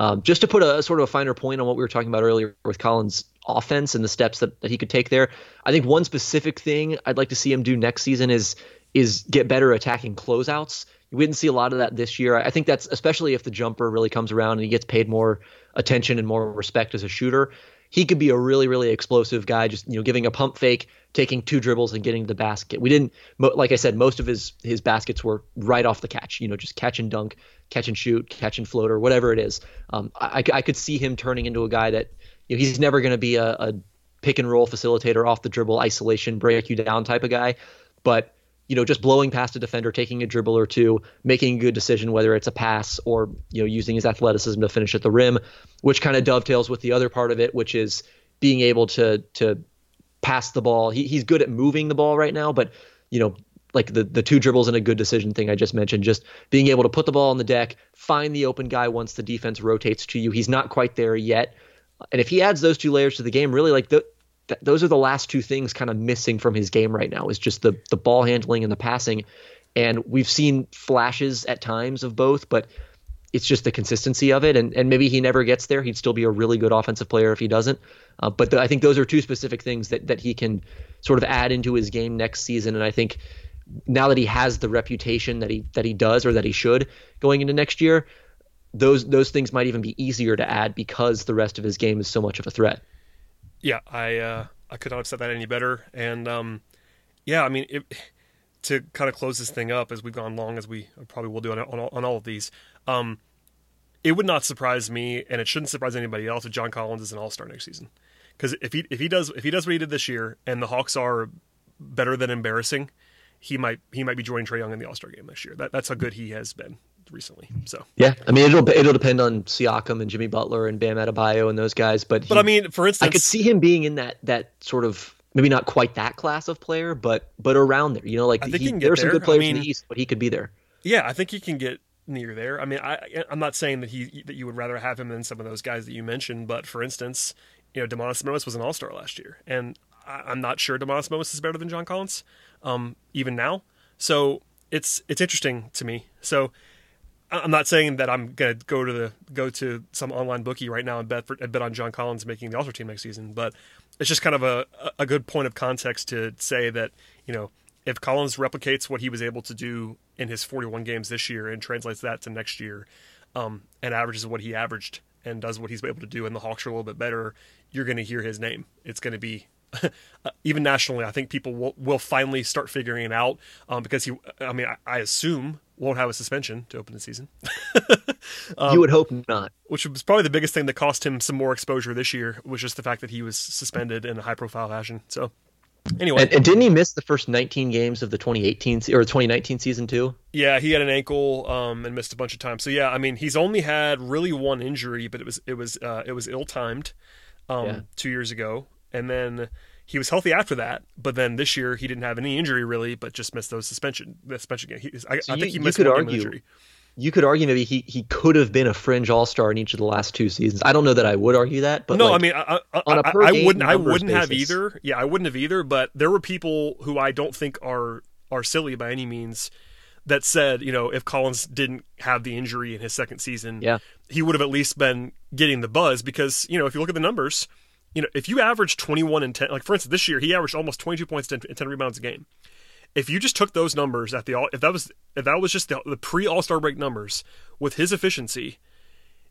Um, just to put a, a, sort of a finer point on what we were talking about earlier with Collins' offense and the steps that, that he could take there, I think one specific thing I'd like to see him do next season is is get better attacking closeouts. We didn't see a lot of that this year. I think that's especially if the jumper really comes around and he gets paid more attention and more respect as a shooter. he could be a really really explosive guy. Just you know, giving a pump fake, taking two dribbles and getting to the basket. We didn't, like I said, most of his his baskets were right off the catch. You know, just catch and dunk, catch and shoot, catch and floater, whatever it is. Um, I, I could see him turning into a guy that you know, he's never going to be a, a pick and roll facilitator, off the dribble, isolation, break you down type of guy, but you know, just blowing past a defender, taking a dribble or two, making a good decision, whether it's a pass or, you know, using his athleticism to finish at the rim, which kind of dovetails with the other part of it, which is being able to to pass the ball. He, he's good at moving the ball right now, but you know, like the the two dribbles and a good decision thing I just mentioned, just being able to put the ball on the deck, find the open guy once the defense rotates to you. He's not quite there yet. And if he adds those two layers to the game, really like the th- those are the last two things kind of missing from his game right now is just the the ball handling and the passing. And we've seen flashes at times of both, but it's just the consistency of it. And, and maybe he never gets there. He'd still be a really good offensive player if he doesn't. Uh, but I think those are two specific things that, that he can sort of add into his game next season. And I think now that he has the reputation that he that he does or that he should going into next year, those those things might even be easier to add because the rest of his game is so much of a threat. Yeah, I uh, I could not have said that any better. And um, yeah, I mean, it, to kind of close this thing up as we've gone long as we probably will do on, on, on all of these, um, it would not surprise me, and it shouldn't surprise anybody else, if John Collins is an All Star next season. Because if he if he does if he does what he did this year, and the Hawks are better than embarrassing, he might he might be joining Trae Young in the All Star game this year. That that's how good he has been recently. So yeah, I mean it'll it'll depend on Siakam and Jimmy Butler and Bam Adebayo and those guys, but but I mean for instance, I could see him being in that that sort of maybe not quite that class of player, but but around there. You know, like he, he there are some good players I mean- in the East, but he could be there. Yeah, I think he can get near there. I mean, I I'm not saying that he that you would rather have him than some of those guys that you mentioned, but for instance, you know, Domantas Sabonis was an All Star last year, and I, I'm not sure Domantas Sabonis is better than John Collins, um, even now. So it's it's interesting to me. So I'm not saying that I'm gonna go to the go to some online bookie right now and bet for, and bet on John Collins making the All Star team next season, but it's just kind of a a good point of context to say that you know if Collins replicates what he was able to do in his 41 games this year and translates that to next year, um, and averages what he averaged and does what he's able to do, and the Hawks are a little bit better, you're going to hear his name. It's going to be even nationally. I think people will, will finally start figuring it out um, because he. I mean, I, I assume won't have a suspension to open the season, Um, you would hope not. which was probably the biggest thing that cost him some more exposure this year, was just the fact that he was suspended in a high profile fashion. So, anyway, And, and didn't he miss the first 19 games of the 2018 or 2019 season too? Yeah, he had an ankle um, and missed a bunch of time. So yeah, I mean, he's only had really one injury, but it was it was uh, it was ill timed um, Yeah. two years ago, and then he was healthy after that. But then this year he didn't have any injury really, but just missed those suspension the suspension game. He, I, So I you- think he you missed one argue- injury. You could argue maybe he, he could have been a fringe all star in each of the last two seasons. I don't know that I would argue that, but no, like, I mean, I, I, on a I- per I game wouldn't, I wouldn't have either. Yeah, I wouldn't have either. But there were people who I don't think are are silly by any means that said, you know, if Collins didn't have the injury in his second season, Yeah. he would have at least been getting the buzz because you know, if you look at the numbers, you know, if you average twenty one and ten, like for instance, this year he averaged almost twenty two points and 10 rebounds a game. If you just took those numbers at the all, if that was if that was just the, the pre All Star break numbers with his efficiency,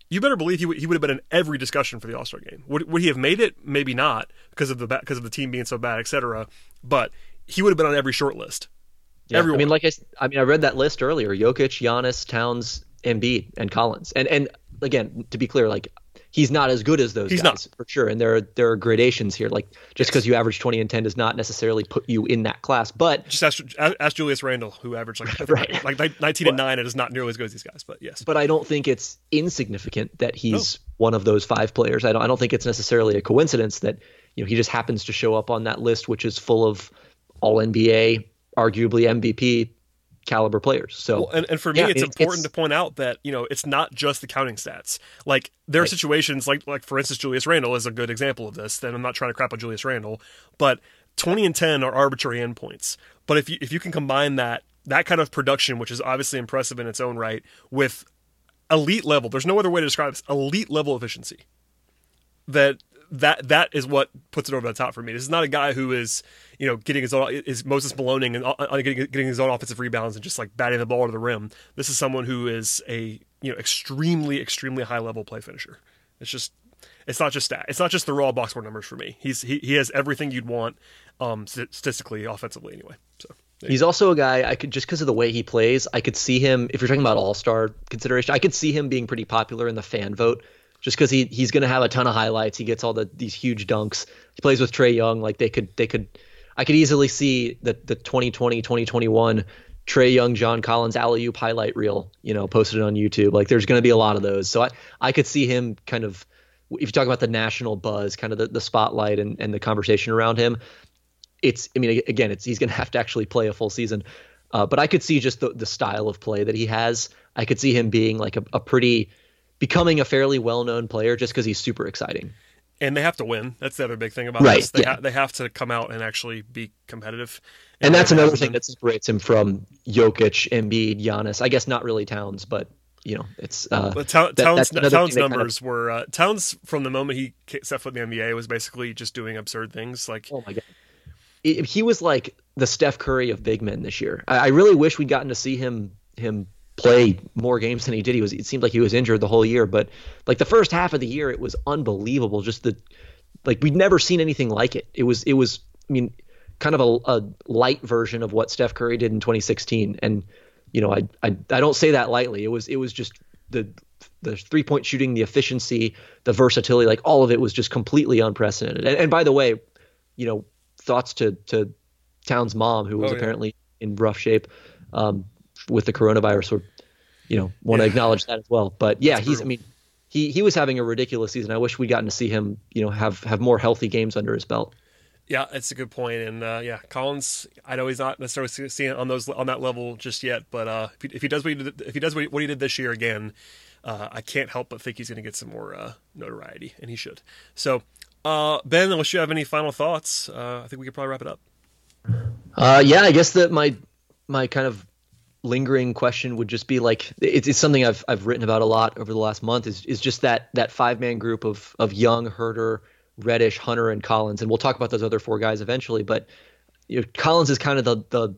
you better believe he would, he would have been in every discussion for the All Star game. Would, would he have made it? Maybe not because of the because of the team being so bad, etc. But he would have been on every short list. Yeah, Everyone. I mean, like I, I mean, I read that list earlier: Jokic, Giannis, Towns, Embiid, and Collins. And and again, to be clear, like he's not as good as those He's guys for sure. And there are there are gradations here. Like just because you average twenty and ten does not necessarily put you in that class. But Just ask, ask Julius Randle, who averaged like Right. like ni- nineteen and nine, and is not nearly as good as these guys. But yes, but I don't think it's insignificant that he's one of those five players. I don't I don't think it's necessarily a coincidence that you know he just happens to show up on that list, which is full of all NBA, arguably MVP caliber players. So Well, and, and for me, Yeah, it's it- important it's- to point out that you know it's not just the counting stats. Like there are Right. situations like like for instance, Julius Randle is a good example of this. Then I'm not trying to crap on Julius Randle, but 20 and 10 are arbitrary endpoints. But if you if you can combine that that kind of production, which is obviously impressive in its own right, with elite level, there's no other way to describe this, elite level efficiency. That that that is what puts it over the top for me. This is not a guy who is, you know, getting his own is Moses Maloning and uh, uh, getting, getting his own offensive rebounds and just like batting the ball to the rim. This is someone who is a you know extremely extremely high level play finisher. It's just it's not just that. It's not just the raw box score numbers for me. He's he, he has everything you'd want um, statistically, offensively, anyway. So he's also a guy I could just because of the way he plays, I could see him. If you're talking about All Star consideration, I could see him being pretty popular in the fan vote, just because he he's going to have a ton of highlights. He gets all the these huge dunks. He plays with Trae Young. Like they could they could, I could easily see the the 2020 2021 Trae Young, John Collins alley oop highlight reel, you know, posted on YouTube. Like there's going to be a lot of those. So I, I could see him kind of, if you talk about the national buzz, kind of the, the spotlight and, and the conversation around him, it's, I mean, again, it's, he's going to have to actually play a full season. Uh, but I could see just the, the style of play that he has. I could see him being like a, a pretty, becoming a fairly well known player just because he's super exciting and they have to win. That's the other big thing about right, this. They, yeah. ha- they have to come out and actually be competitive. And, and that's another thing that separates him from Jokic, Embiid, Giannis. I guess not really Towns, but you know, it's uh, ta- that, Towns Towns numbers kind of, were uh, Towns from the moment he set foot in the NBA was basically just doing absurd things. Like oh my god, he was like the Steph Curry of big men this year. I, I really wish we'd gotten to see him him play more games than he did. He was it seemed like he was injured the whole year, but like the first half of the year, it was unbelievable. Just the like we'd never seen anything like it. It was it was I mean kind of a, a light version of what Steph Curry did in 2016, and you know I I I don't say that lightly. It was it was just the the three point shooting, the efficiency, the versatility, like all of it was just completely unprecedented. And, and by the way, you know thoughts to to Towns' mom, who was oh, yeah. apparently in rough shape. Um, with the coronavirus, or you know, want to acknowledge that as well. But yeah, That's he's. Brutal. I mean, he he was having a ridiculous season. I wish we'd gotten to see him, you know, have have more healthy games under his belt. Yeah, it's a good point, and uh, yeah, Collins. I know he's not necessarily seeing it on those on that level just yet, but uh, if, he, if, he, does what he did, if he does what he, what he did this year again, uh, I can't help but think he's going to get some more uh, notoriety, and he should. So, uh, Ben, unless you have any final thoughts, uh, I think we could probably wrap it up. yeah, I guess that my my kind of lingering question would just be like it's, it's something I've I've written about a lot over the last month is is just that that five man group of of Young, Huerter, Reddish, Hunter, and Collins, and we'll talk about those other four guys eventually. But you know, Collins is kind of the the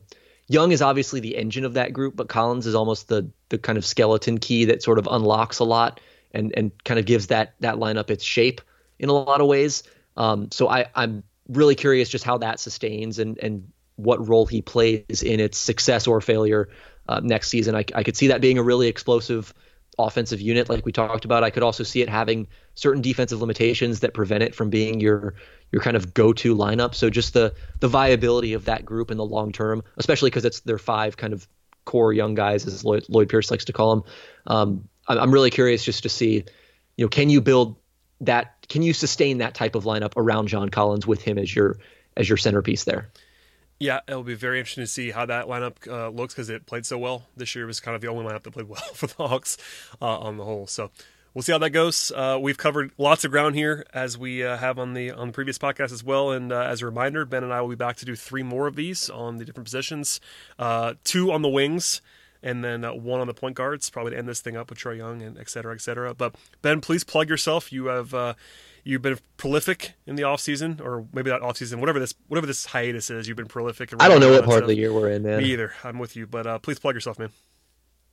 Young is obviously the engine of that group, but Collins is almost the the kind of skeleton key that sort of unlocks a lot and and kind of gives that that lineup its shape in a lot of ways. Um, so I I'm really curious just how that sustains and and what role he plays in its success or failure uh, next season. I, I could see that being a really explosive offensive unit, like we talked about. I could also see it having certain defensive limitations that prevent it from being your your kind of go-to lineup. So just the the viability of that group in the long term, especially because it's their five kind of core young guys, as Lloyd, Lloyd Pierce likes to call them. Um, I'm really curious just to see, you know, can you build that? Can you sustain that type of lineup around John Collins with him as your as your centerpiece there? Yeah, it'll be very interesting to see how that lineup uh, looks because it played so well this year. Was kind of the only lineup that played well for the Hawks uh, on the whole. So we'll see how that goes. Uh, we've covered lots of ground here as we uh, have on the on the previous podcast as well. And uh, as a reminder, Ben and I will be back to do three more of these on the different positions, uh, two on the wings. And then one on the point guards, probably to end this thing up with Trae Young and et cetera, et cetera. But Ben, please plug yourself. You have You've been prolific in the off season, or maybe not off season, whatever this whatever this hiatus is. You've been prolific. I don't know what part of the year we're in, man. Me either. I'm with you, but uh, please plug yourself, man.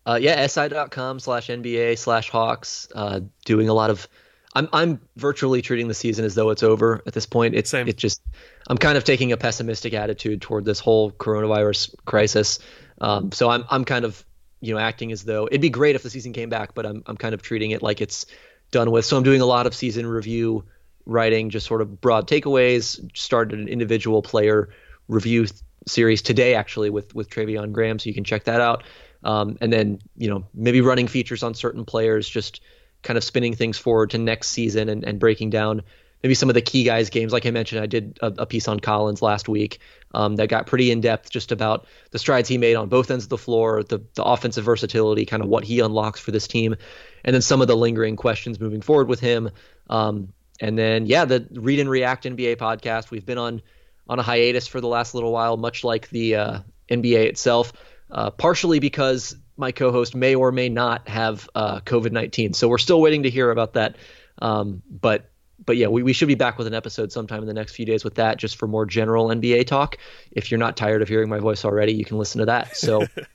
Uh, yeah, si.com slash NBA slash Hawks. Uh, doing a lot of. I'm I'm virtually treating the season as though it's over at this point. It's Same. it just I'm kind of taking a pessimistic attitude toward this whole coronavirus crisis. Um, so I'm I'm kind of you know acting as though it'd be great if the season came back, but I'm I'm kind of treating it like it's done with. So I'm doing a lot of season review writing, just sort of broad takeaways. Started an individual player review th- series today, actually, with with Treveon Graham, so you can check that out. Um, and then you know maybe running features on certain players, just kind of spinning things forward to next season and, and breaking down maybe some of the key guys games like i mentioned i did a, a piece on collins last week um, that got pretty in depth just about the strides he made on both ends of the floor the, the offensive versatility kind of what he unlocks for this team and then some of the lingering questions moving forward with him. Um, and then yeah, the Read and React NBA podcast. We've been on on a hiatus for the last little while, much like the uh, NBA itself, uh, partially because my co-host may or may not have uh, COVID nineteen. So we're still waiting to hear about that. Um, but but yeah, we, we should be back with an episode sometime in the next few days with that, just for more general NBA talk. If you're not tired of hearing my voice already, you can listen to that. So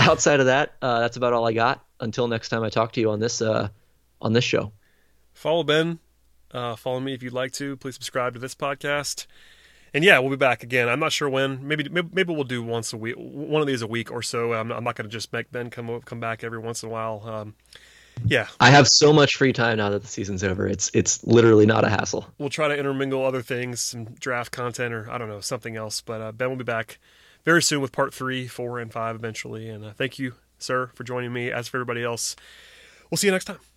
outside of that, uh, that's about all I got. Until next time I talk to you on this uh, on this show. Follow Ben Uh, follow me if you'd like to. Please subscribe to this podcast. And yeah, we'll be back again. I'm not sure when. Maybe maybe we'll do once a week, one of these a week or so. I'm not, I'm not going to just make Ben come come back every once in a while. Um, yeah, I have so much free time now that the season's over. It's it's literally not a hassle. We'll try to intermingle other things, some draft content, or I don't know something else. But uh, Ben will be back very soon with part three, four, and five eventually. And uh, thank you, sir, for joining me. As for everybody else, we'll see you next time.